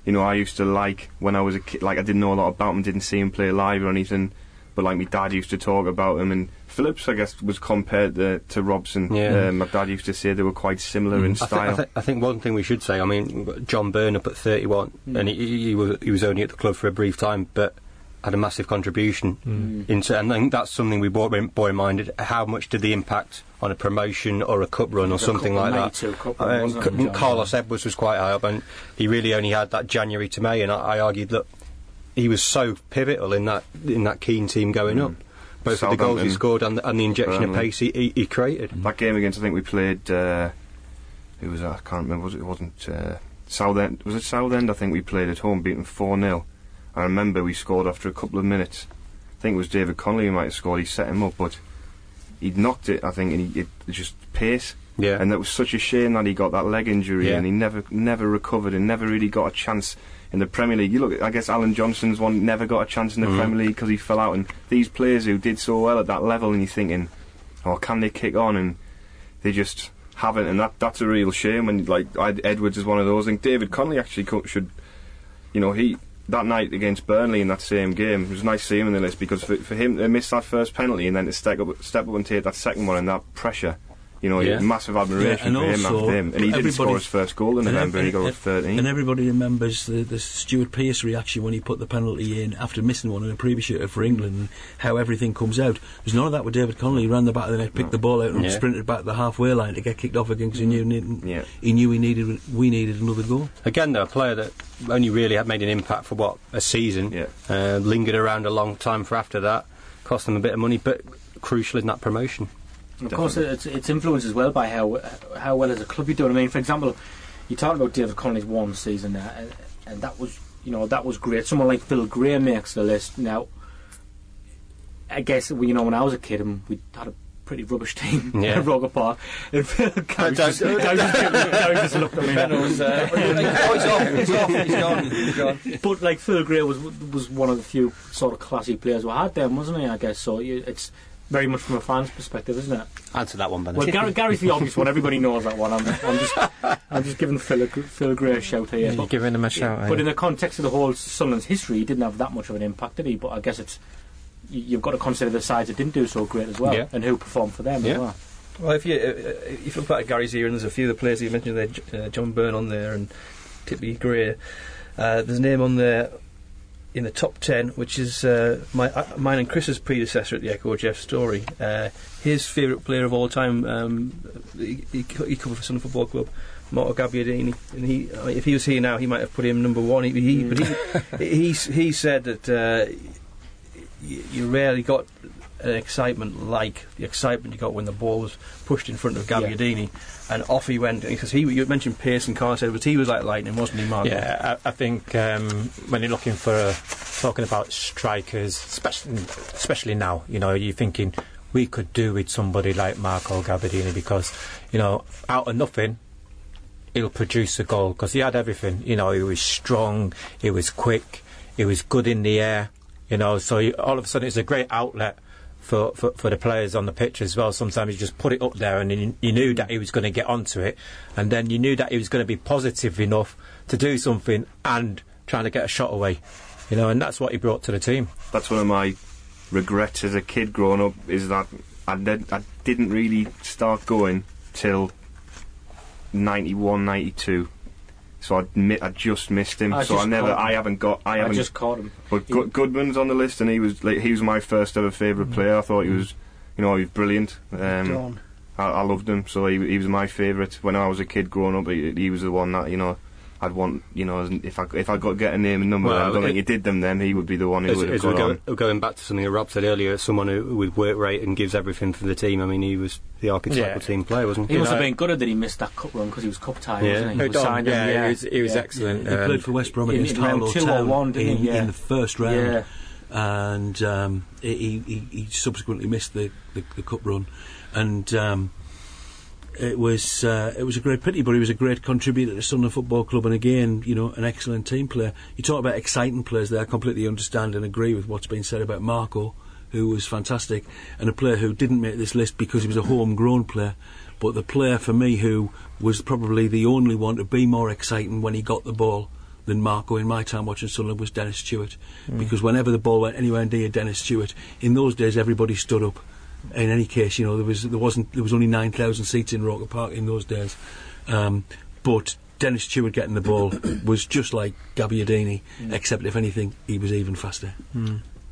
you know, I used to like when I was a kid. Like I didn't know a lot about him, didn't see him play live or anything. but like my dad used to talk about him, and Phillips, I guess, was compared to, to Robson. Yeah. Uh, my dad used to say they were quite similar in mm. I think, style. I, think, I think one thing we should say. I mean, John Byrne up at 31, mm. and he, he was he was only at the club for a brief time, but had a massive contribution mm. into. And I think that's something we bore, bore in mind. How much did the impact on a promotion or a cup run or something like that? 92 cup I run, mean, wasn't C- Carlos Edwards was quite high up, and he really only had that January to May. And I, I argued that he was so pivotal in that in that keen team going up. Both of the goals he scored and the, and the injection of pace he, he, he created. That game against, I think we played. Uh, who was that? I can't remember. Was it, it wasn't uh, Southend? Was it Southend? I think we played at home, beaten four 0 I remember we scored after a couple of minutes. I think it was David Connolly who might have scored. He set him up, but he'd knocked it. I think, and he it, it just pace. Yeah. And that was such a shame that he got that leg injury, Yeah. and he never never recovered, and never really got a chance in the Premier League. You look, I guess Allan Johnston's one never got a chance in the Mhm. Premier League because he fell out. And these players who did so well at that level, and you're thinking, oh, can they kick on? And they just haven't, and that that's a real shame. And like Edwards is one of those. I think David Connolly actually should, you know, he that night against Burnley in that same game, it was nice to see him in the list because for, for him to miss that first penalty and then to step up, step up and take that second one and that pressure. You know, Yeah. massive admiration Yeah, for him after him, and he didn't score his first goal in November. ev- he got and- up 13. And everybody remembers the, the Stuart Pearce reaction when he put the penalty in after missing one in a previous year for England and how everything comes out. There's none of that with David Connolly. He ran the back of the net, picked the ball out and Yeah. sprinted back the halfway line to get kicked off again because he knew, need- Yeah. he knew he needed, we needed another goal. Again, though, a player that only really had made an impact for what a season, Yeah. uh, lingered around a long time for after that, cost them a bit of money, but crucial in that promotion. Of course, it's, it's influenced as well by how how well as a club you're doing. I mean, for example, you talked about David Connolly's one season there, and, and that was you know that was great. Someone like Phil Gray makes the list now. I guess you know when I was a kid, and we had a pretty rubbish team Yeah. at Roker Park. And Phil Gary just, just, just looked at me. now. Uh, oh, he's off. He's off. He's gone. He's gone. But like Phil Gray was was one of the few sort of classy players we had then, wasn't he? I guess so. You, it's very much from a fan's perspective, isn't it? Answer that one, Ben. Well, Gary, Gary's the obvious one. Everybody knows that one. I'm, I'm just, I'm just giving Phil, a, Phil Gray a shout here. You're But, giving him a shout. but eh? in the context of the whole Sunderland's history, he didn't have that much of an impact, did he? But I guess it's you- you've got to consider the sides that didn't do so great as well, Yeah. and who performed for them Yeah. as well. Well, if you uh, uh, if you look back at Gary's era, and there's a few of the players you mentioned there, uh, John Byrne on there and Tippy Gray. Uh, there's a name on there in the top ten, which is uh, my uh, mine and Chris's predecessor at the Echo, Jeff Story. Uh, his favourite player of all time. Um, he, he, he covered for Sunderland Football Club. Marco Gabbiadini, and he, I mean, if he was here now, he might have put him number one. He, he but he, he, he said that uh, you rarely got excitement like the excitement you got when the ball was pushed in front of Gabbiadini, and off he went. Because he, you mentioned Pearson, Carter, but he was like lightning, wasn't he, Mark? Yeah, I, I think um, when you're looking for uh, talking about strikers, especially especially now, you know, you're thinking we could do with somebody like Marco Gabbiadini because you know out of nothing he'll produce a goal because he had everything. You know, he was strong, he was quick, he was good in the air. You know, so you, all of a sudden it's a great outlet. For, for, for the players on the pitch as well. Sometimes you just put it up there and you, knew that he was going to get onto it, and then you knew that he was going to be positive enough to do something and trying to get a shot away. You know, and that's what he brought to the team. That's one of my regrets as a kid growing up is that I, did, I didn't really start going till 91, 92. So I, mi- I just missed him. I so I never. I haven't got, I haven't. I just caught him. but Good, Goodman's on the list, and he was like, he was my first ever favourite player. I thought he was, you know, he was brilliant. Um, I, I loved him, so he, he was my favourite when I was a kid growing up. He, he was the one that you know I'd want. You know, if I if I got to get a name and number, Well, I don't it- think he did them. Then he would be the one who As, would have as we're going, on. going back to something that Rob said earlier, someone who with work rate and gives everything for the team. I mean, he was the archetypal Yeah. team player, wasn't He he? must have been good at that he missed that cup run because he was cup tied, Yeah. wasn't he? He was Don, signed yeah, in, he was, he was yeah. excellent. He um, played for West Brom in- against in round Harlow two or Town one, didn't in, he? Yeah. in the first round, Yeah. and um, he, he, he subsequently missed the, the, the cup run, and um, it was uh, it was a great pity, but he was a great contributor to Sunderland Football Club, and again, you know, an excellent team player. You talk about exciting players there. I completely understand and agree with what's been said about Marco, who was fantastic, and a player who didn't make this list because he was a homegrown player. But the player for me who was probably the only one to be more exciting when he got the ball than Marco in my time watching Sunderland was Dennis Tueart. Because whenever the ball went anywhere near Dennis Tueart, in those days everybody stood up. In any case, you know there was there wasn't there was only nine thousand seats in Roker Park in those days, um, but Dennis Tueart getting the ball was just like Gabby Gabbiadini, except if anything he was even faster.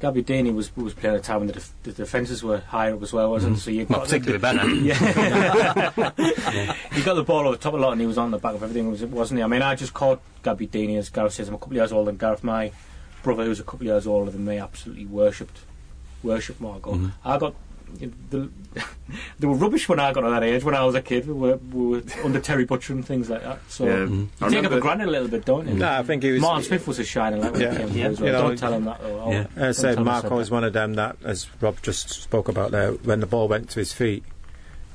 Gabbiadini was was playing at a time when the, def- the defences were higher up as well, wasn't it? So you Not got particularly better. yeah. he got the ball over the top of a lot and he was on the back of everything, was- wasn't he? I mean, I just caught Gabbiadini, as Gareth says, I'm a couple of years older than Gareth. My brother, who's a couple of years older than me, absolutely worshipped worshipped Marco. Mm-hmm. I got. You know, The, they were rubbish when I got to that age. When I was a kid, we were, we were under Terry Butcher and things like that. So Yeah. you I take it for granted a little bit, don't you? No, I think he was. Martin Smith was a shining light when Yeah. he came through Yeah. as well. You know, don't tell him that though. Yeah. I said, tell Marco was one of them that, as Rob just spoke about there, when the ball went to his feet,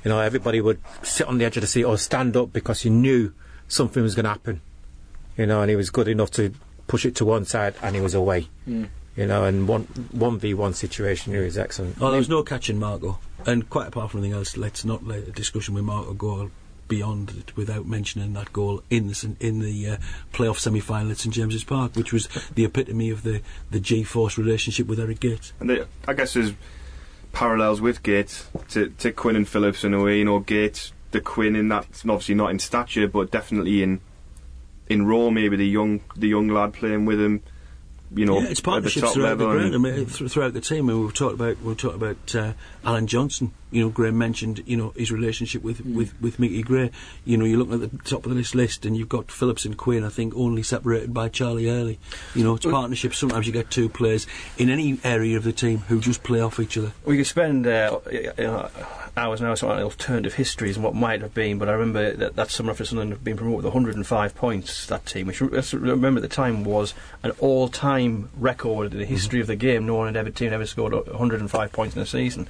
you know, everybody would sit on the edge of the seat or stand up because he knew something was going to happen. You know, and he was good enough to push it to one side and he was away. Mm. You know, and one one v one situation, here is excellent. Oh, there was no catching Marco. And quite apart from anything else, let's not let a discussion with Marco go beyond it without mentioning that goal in the in the uh, playoff semi-final at St James's Park, which was the epitome of the the G-force relationship with Eric Gates. And they, I guess there's parallels with Gates to, to Quinn and Phillips in a way. You know, Gates, the Quinn in that, obviously not in stature, but definitely in in role. Maybe the young the young lad playing with him. You know, yeah, it's partnerships throughout the ground. I mean, throughout the team. And we've talked about we've talked about uh, Allan Johnston. You know, Graeme mentioned you know his relationship with mm. with with Mickey Gray. You know, you're looking at the top of this list, and you've got Phillips and Quinn. I think only separated by Charlie Hurley. You know, it's partnerships. Sometimes you get two players in any area of the team who just play off each other. We could spend uh, you know, hours and hours on alternative histories and what might have been, but I remember that that summer after Sunderland had been promoted with 105 points, that team, which remember at the time was an all-time record in the mm-hmm. history of the game. No one had ever team ever scored 105 points in a season.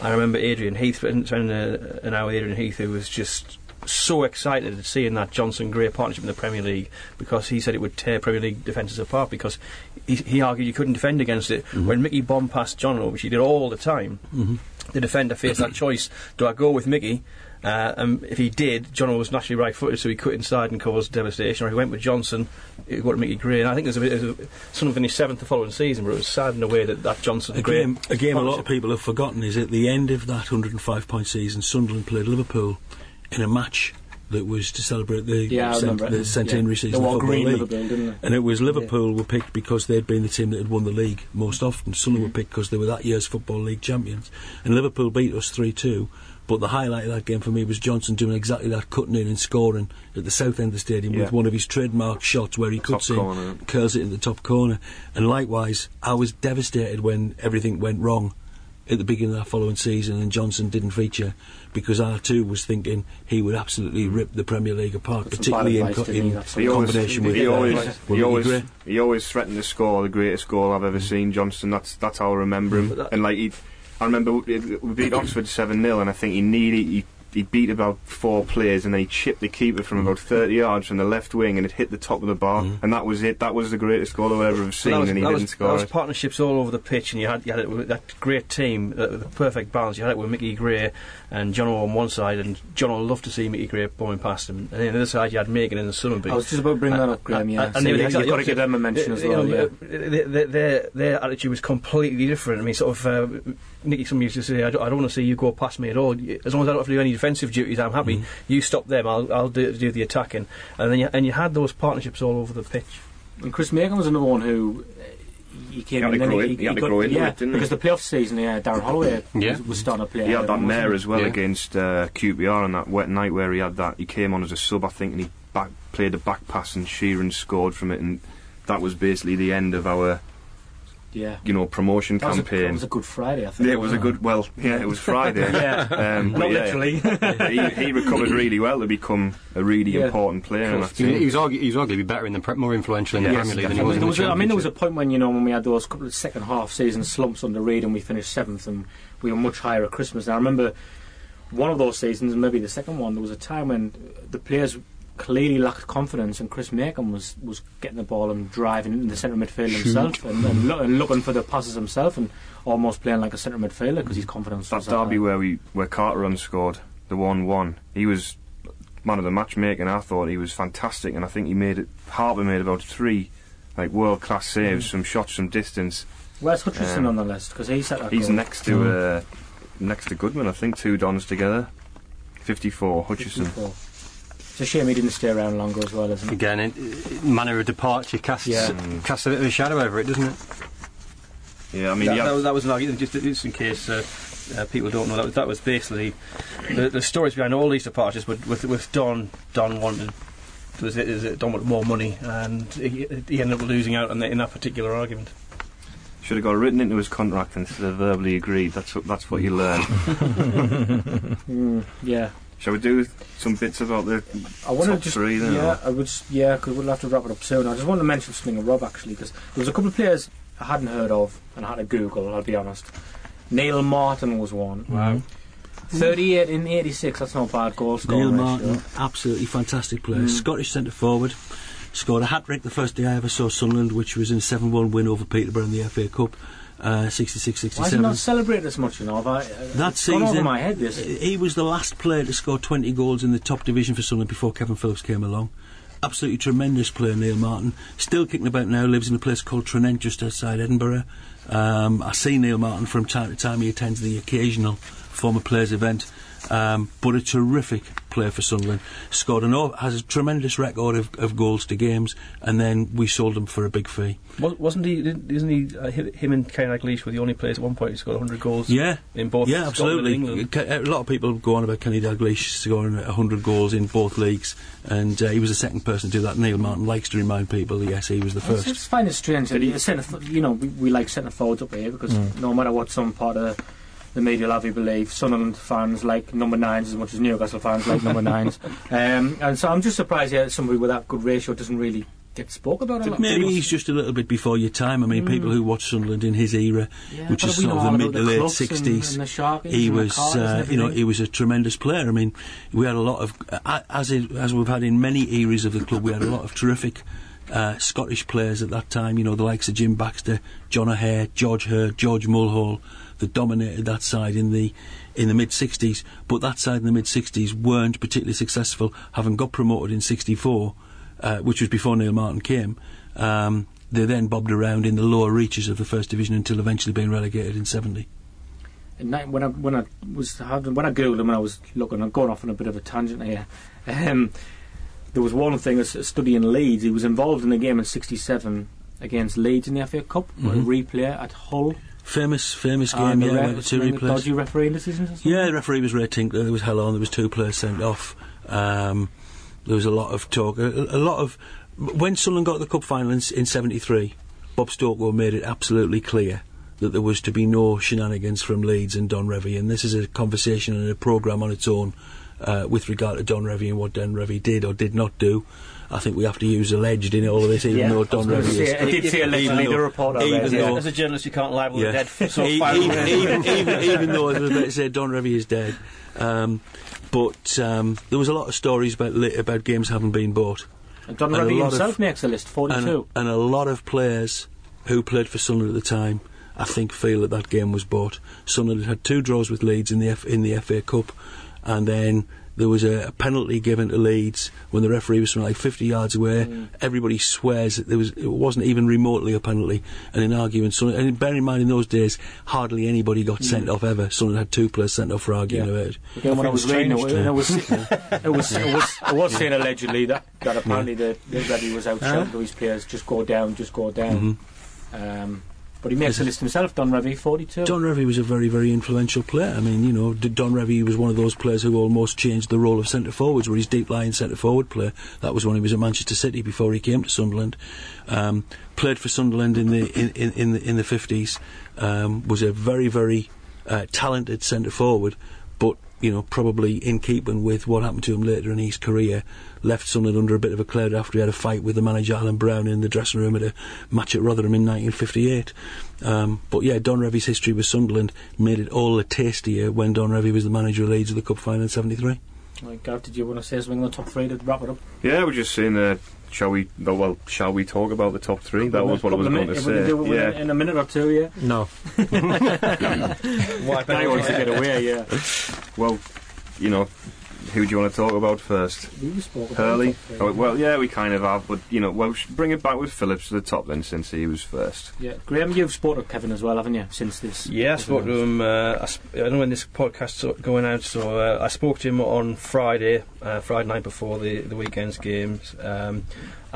I remember Adrian Heath spending a, an hour with Adrian Heath, who was just so excited at seeing that Johnston Gray partnership in the Premier League because he said it would tear Premier League defences apart because he, he argued you couldn't defend against it. Mm-hmm. When Mickey bombed past John, which he did all the time, mm-hmm. the defender faced that choice: do I go with Mickey? Uh, and if he did, John was naturally right-footed, so he cut inside and caused devastation. Or he went with Johnston, it got to Mickey Gray. And I think there's a bit. There's a, Sunderland finished seventh the following season, but it was sad in a way that that Johnston A Gray game, a game a lot of people have forgotten is at the end of that 105 point season, Sunderland played Liverpool in a match that was to celebrate the, Yeah, cent- the centenary Yeah. season They of the Football League. Liverpool, didn't they? And it was Liverpool were picked because they'd been the team that had won the league most often. Sunderland were picked because they were that year's Football League champions. And Liverpool beat us 3 2. But the highlight of that game for me was Johnston doing exactly that, cutting in and scoring at the south end of the stadium Yeah. with one of his trademark shots where he cuts in, curls it in the top corner. And likewise, I was devastated when everything went wrong at the beginning of that following season and Johnston didn't feature because I too was thinking he would absolutely rip the Premier League apart, Got some particularly in, advice, co- he? in That's He always, combination he, with, uh, always, he always, he always threatened to score the greatest goal I've ever seen. Johnston, that's that's how I remember him. And like he, I remember we we beat Oxford seven 0 and I think he nearly he, he beat about four players, and then he chipped the keeper from about thirty yards from the left wing, and it hit the top of the bar, and that was it. That was the greatest goal I've ever seen, Well, was, and he didn't was, score that was partnerships all over the pitch, and you had you had it with that great team, uh, the perfect balance. You had it with Mickey Gray and John O on one side, and John O loved to see Mickey Gray going past him, and then on the other side you had Makin and the Summerbee. I was just about to bring that up, Graeme. Yeah, And, So they were you- exactly you've got to give them a mention as You well. know, Yeah. uh, their, their, their, their attitude was completely different. I mean, sort of, uh, Nicky some used to say, I don't, I don't want to see you go past me at all. As long as I don't have to do any defensive duties, I'm happy. You stop them, I'll, I'll do, do the attacking. And then you, and you had those partnerships all over the pitch. And Chris Makin was another one who uh, he came He had in to and grow then in- he had to got- grow into yeah, it, didn't he? because the playoff season, yeah, Darren Holloway Yeah. was, was starting to play. He had that him, wasn't mare as well Yeah. against uh, QPR on that wet night where he had that. He came on as a sub, I think, and he back, played a back pass, and Sheeran scored from it, and that was basically the end of our, Yeah, you know, promotion that was, a, that was a good Friday. I think. yeah, it was a good. Well, yeah, it was Friday. Yeah. um, Not yeah, literally. he, he recovered really well to become a really Yeah. important player in that He, he was argu- he was arguably better in the pre- more influential in the Yes, Premier League than he I was mean, in there the was a, I mean, there was a point when you know when we had those couple of second half season slumps under Reid and we finished seventh and we were much higher at Christmas. And I remember one of those seasons, maybe the second one, there was a time when the players clearly lacked confidence and Chris Makin was, was getting the ball and driving in the centre midfield himself and, and, loo- and looking for the passes himself and almost playing like a centre midfielder because his confidence That was derby high. where we where Carter unscored the one one. He was man of the matchmaking. I thought he was fantastic, and I think he made it. Harper made about three like world class saves from shots from distance. Where's Hutchison Um, on the list? Because he set that He's goal. next to uh, next to Goodman, I think. Two Dons together. Fifty-four. Hutchison. 54. It's a shame he didn't stay around longer as well, isn't it? Again, it, it- manner of departure casts Yeah. casts a bit of a shadow over it, doesn't it? Yeah, I mean, that, yeah, that, was, that was an argument, just, just in case uh, uh, people don't know, that was, that was basically the, the stories behind all these departures with, with, with Don. Don wanted. Was it, is it Don wanted more money, and he, he ended up losing out on that, in that particular argument. should have got written into his contract instead of verbally agreed. That's what, that's what you learn. Mm, yeah. Shall we do some bits about the I want to top just three then? yeah, or- I would yeah, because we'll have to wrap it up soon. I just want to mention something of Rob actually because there was a couple of players I hadn't heard of and I had to Google. I'll be honest. Neil Martin was one. Wow. Thirty-eight in eighty-six. That's not a bad goal score. Neil ratio. Martin, absolutely fantastic player. Mm. Scottish centre forward. Scored a hat trick the first day I ever saw Sunderland, which was in 7 1 win over Peterborough in the FA Cup, uh, 66 Why is he not celebrated as much? You know, I, uh, That season, over my head. This. he was the last player to score 20 goals in the top division for Sunderland before Kevin Phillips came along. Absolutely tremendous player, Neil Martin. Still kicking about now, lives in a place called Tranent just outside Edinburgh. Um, I see Neil Martin from time to time. He attends the occasional former players event. Um, but a terrific player for Sunderland. Scored an o- has a tremendous record of, of goals to games, and then we sold him for a big fee. Was, wasn't he? didn't- Isn't he? Uh, him and Kenny Dalglish were the only players at one point who scored 100 goals. Yeah, in both. Yeah, Scotland and absolutely. England. A lot of people go on about Kenny Dalglish scoring 100 goals in both leagues, and uh, he was the second person to do that. Neil Martin likes to remind people, yes, he was the I first. just find it strange that he, centre, you know, we, we like centre forwards up here because Mm. no matter what some part of the media will have you believe, Sunderland fans like number nines as much as Newcastle fans like number nines. Um, and so I'm just surprised that somebody with that good ratio doesn't really get spoke about a lot. Maybe he's just a little bit before your time. I mean, people who watched Sunderland in his era, Yeah, which is sort of the mid to late Cloughs and- 60s, and he was, uh, you know, he was a tremendous player. I mean, we had a lot of, uh, as it, as we've had in many eras of the club, we had a lot of terrific. Uh, Scottish players at that time, you know, the likes of Jim Baxter, John O'Hare, George Herd, George Mulhall, that dominated that side in the in the mid 60s. But that side in the mid 60s weren't particularly successful, having got promoted in 64, uh, which was before Neil Martin came. Um, they then bobbed around in the lower reaches of the first division until eventually being relegated in 70. And when I when I was having, when I googled him and I was looking, I'm going off on a bit of a tangent here. Um, there was one thing, a study in Leeds. He was involved in a game in '67 against Leeds in the FA Cup, a Mhm. replay at Hull. Famous, famous game, the yeah, ref went was to two replays. Dodgy referee decisions. Yeah, the referee was Ray Tinkler. There was hell on. There was two players sent off. Um, there was a lot of talk. A, a lot of when Sunderland got to the cup final in, in '73, Bob Stokoe made it absolutely clear that there was to be no shenanigans from Leeds and Don Revie. And this is a conversation and a program on its own uh, with regard to Don Revie and what Don Revie did or did not do. I think we have to use alleged in all of this, even Yeah, though Don gonna Revie is. I did see allegedly even the report I even read, though- As a journalist, you can't libel Yeah. the dead so even, away. even, even, even though as I say Don Revie is dead, um, but um, there was a lot of stories about about games having been bought, And Don and a Revie lot himself of- makes a list, 42. and, and a lot of players who played for Sunderland at the time, I think, feel that that game was bought. Sunderland had two draws with Leeds in the F- in the FA Cup, and then there was a, a penalty given to Leeds when the referee was from like 50 yards away. Mm. Everybody swears that there was it wasn't even remotely a penalty, and in arguing, Sunderland, and bear in mind in those days hardly anybody got sent off ever. Sunderland had two players sent off for arguing Mm. Yeah. about it. Again, when I was Strange reading it, to- it was, it was, it was, it was saying allegedly that, that apparently the, the Revie was out shouting to his players, just go down, just go down. Um, but he makes a list himself, Don Revie, 42. Don Revie was a very, very influential player. I mean, you know, Don Revie was one of those players who almost changed the role of centre forwards, where he's deep lying centre forward player. That was when he was at Manchester City before he came to Sunderland. Um, played for Sunderland in the in, in, in the in the fifties. Um, was a very, very uh, talented centre forward, but you know, probably in keeping with what happened to him later in his career, left Sunderland under a bit of a cloud after he had a fight with the manager Alan Brown in the dressing room at a match at Rotherham in 1958. Um, but yeah, Don Revie's history with Sunderland made it all the tastier when Don Revie was the manager of Leeds at the Cup final in '73. Like, Gav, did you want to say something on the top three to wrap it up? Yeah, we're just saying. Uh, shall we? Well, well, shall we talk about the top three? That was what I was going to minutes- we can say. do it Yeah. in a minute or two, yeah. No. Guy wants to get away, yeah. Well, you know, who do you want to talk about first? We spoke about Hurley. it, Oh, well, yeah, we kind of have, but you know, well, we bring it back with Phillips to the top then, since he was first. Yeah, Graeme, you've spoken to Kevin as well, haven't you? Since this. Yeah, I this spoke to him. Uh, I, sp- I don't know when this podcast's going out, so uh, I spoke to him on Friday, uh, Friday night before the the weekend's games, um,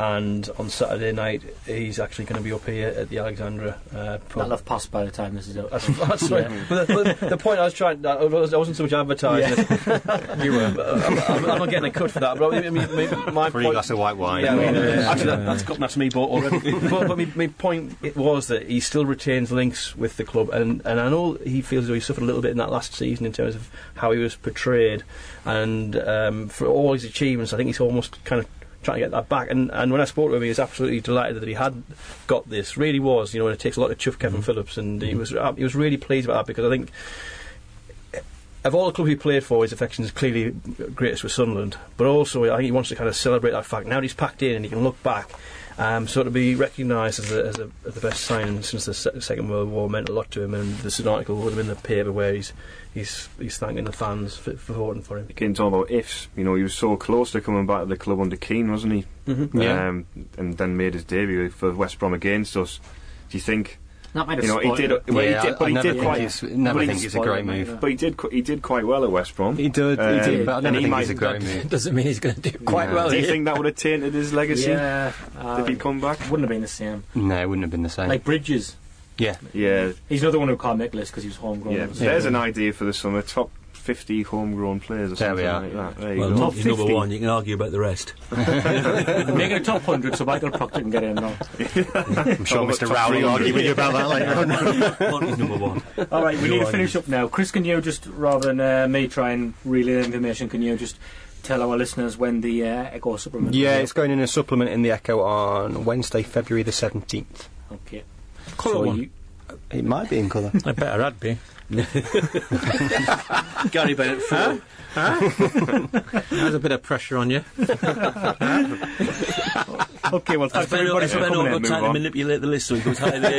and on Saturday night he's actually going to be up here at the Alexandra uh, pub. That'll have passed by the time this is out. That's, that's right. But the, but the point I was trying, I was- I wasn't so much advertising. it. You were. I'm, I'm, I'm not getting a cut for that. But I mean, my, my For a point, glass of white wine. yeah, I mean, uh, actually, that, that's gotten that's me bought already. but but my, my point it was that he still retains links with the club, and, and I know he feels though he suffered a little bit in that last season in terms of how he was portrayed, and um, for all his achievements, I think he's almost kind of trying to get that back. And and when I spoke to him, he was absolutely delighted that he had got this. Really was, you know, and it takes a lot to chuff Kevin Phillips, and he was uh, he was really pleased about that because I think of all the clubs he played for, his affection is clearly greatest with Sunderland. But also, I think he wants to kind of celebrate that fact. Now that he's packed in and he can look back. Um, so to be recognised as, a, as, a, as the best signing since the se- Second World War meant a lot to him, and an article would have been in the paper where he's he's he's thanking the fans for, for voting for him. Again, talking about ifs, you know, he was so close to coming back to the club under Keane, wasn't he? Mm-hmm. Yeah. Um, and then made his debut for West Brom against us. Do you think? That might have You know, he spoiled did. it. Well, Yeah, he did, but I he never did think quite. he's- never but he think did it's a great move. mate. But he did. He did quite well at West Brom. He did, he Um, did, but I and never he think might- he's a great move. Doesn't mean he's going to do quite No. well. Do you think that would have tainted his legacy Yeah, uh, if he'd come back? wouldn't have been the same. No, it wouldn't have been the same. Like Bridges, yeah. Yeah, he's another one who can't make lists because he was homegrown. yeah. There's an idea for the summer: top 50 homegrown players or There something we are. like that. There you Well, go. not number one. You can argue about the rest. Make it a top hundred so Michael Proctor can get in now. I'm sure Mr. top Rowell will argue with you about that later on. Monty's number one. All right, we need to finish up now. Chris, can you just rather than uh, me try and relay the information, can you just tell our listeners when the uh, Echo supplement? yeah, it's going in a supplement in the Echo on Wednesday, February the 17th. okay. Colour So one. you- It might be in colour. I better I'd be. Gary Bennett, four. There's a bit of pressure on you. okay, well, thanks everybody for coming all in. time to manipulate the list so he goes higher the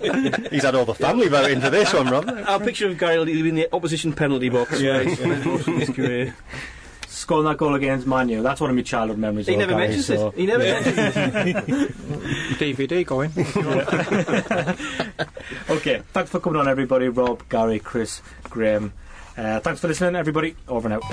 edges? He's had all the family vote into this one, Rob. Our picture of Gary leaving the opposition penalty box. Yeah, most of his career. Scoring that goal against Manu, that's one of my childhood memories. He though, never Gary, mentions so- it. He never mentions it. DVD going. Okay, thanks for coming on, everybody. Rob, Gary, Chris, Graeme. Uh, thanks for listening, everybody. Over and out.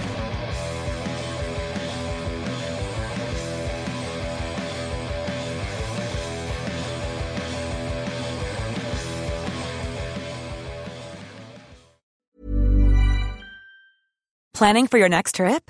Planning for your next trip?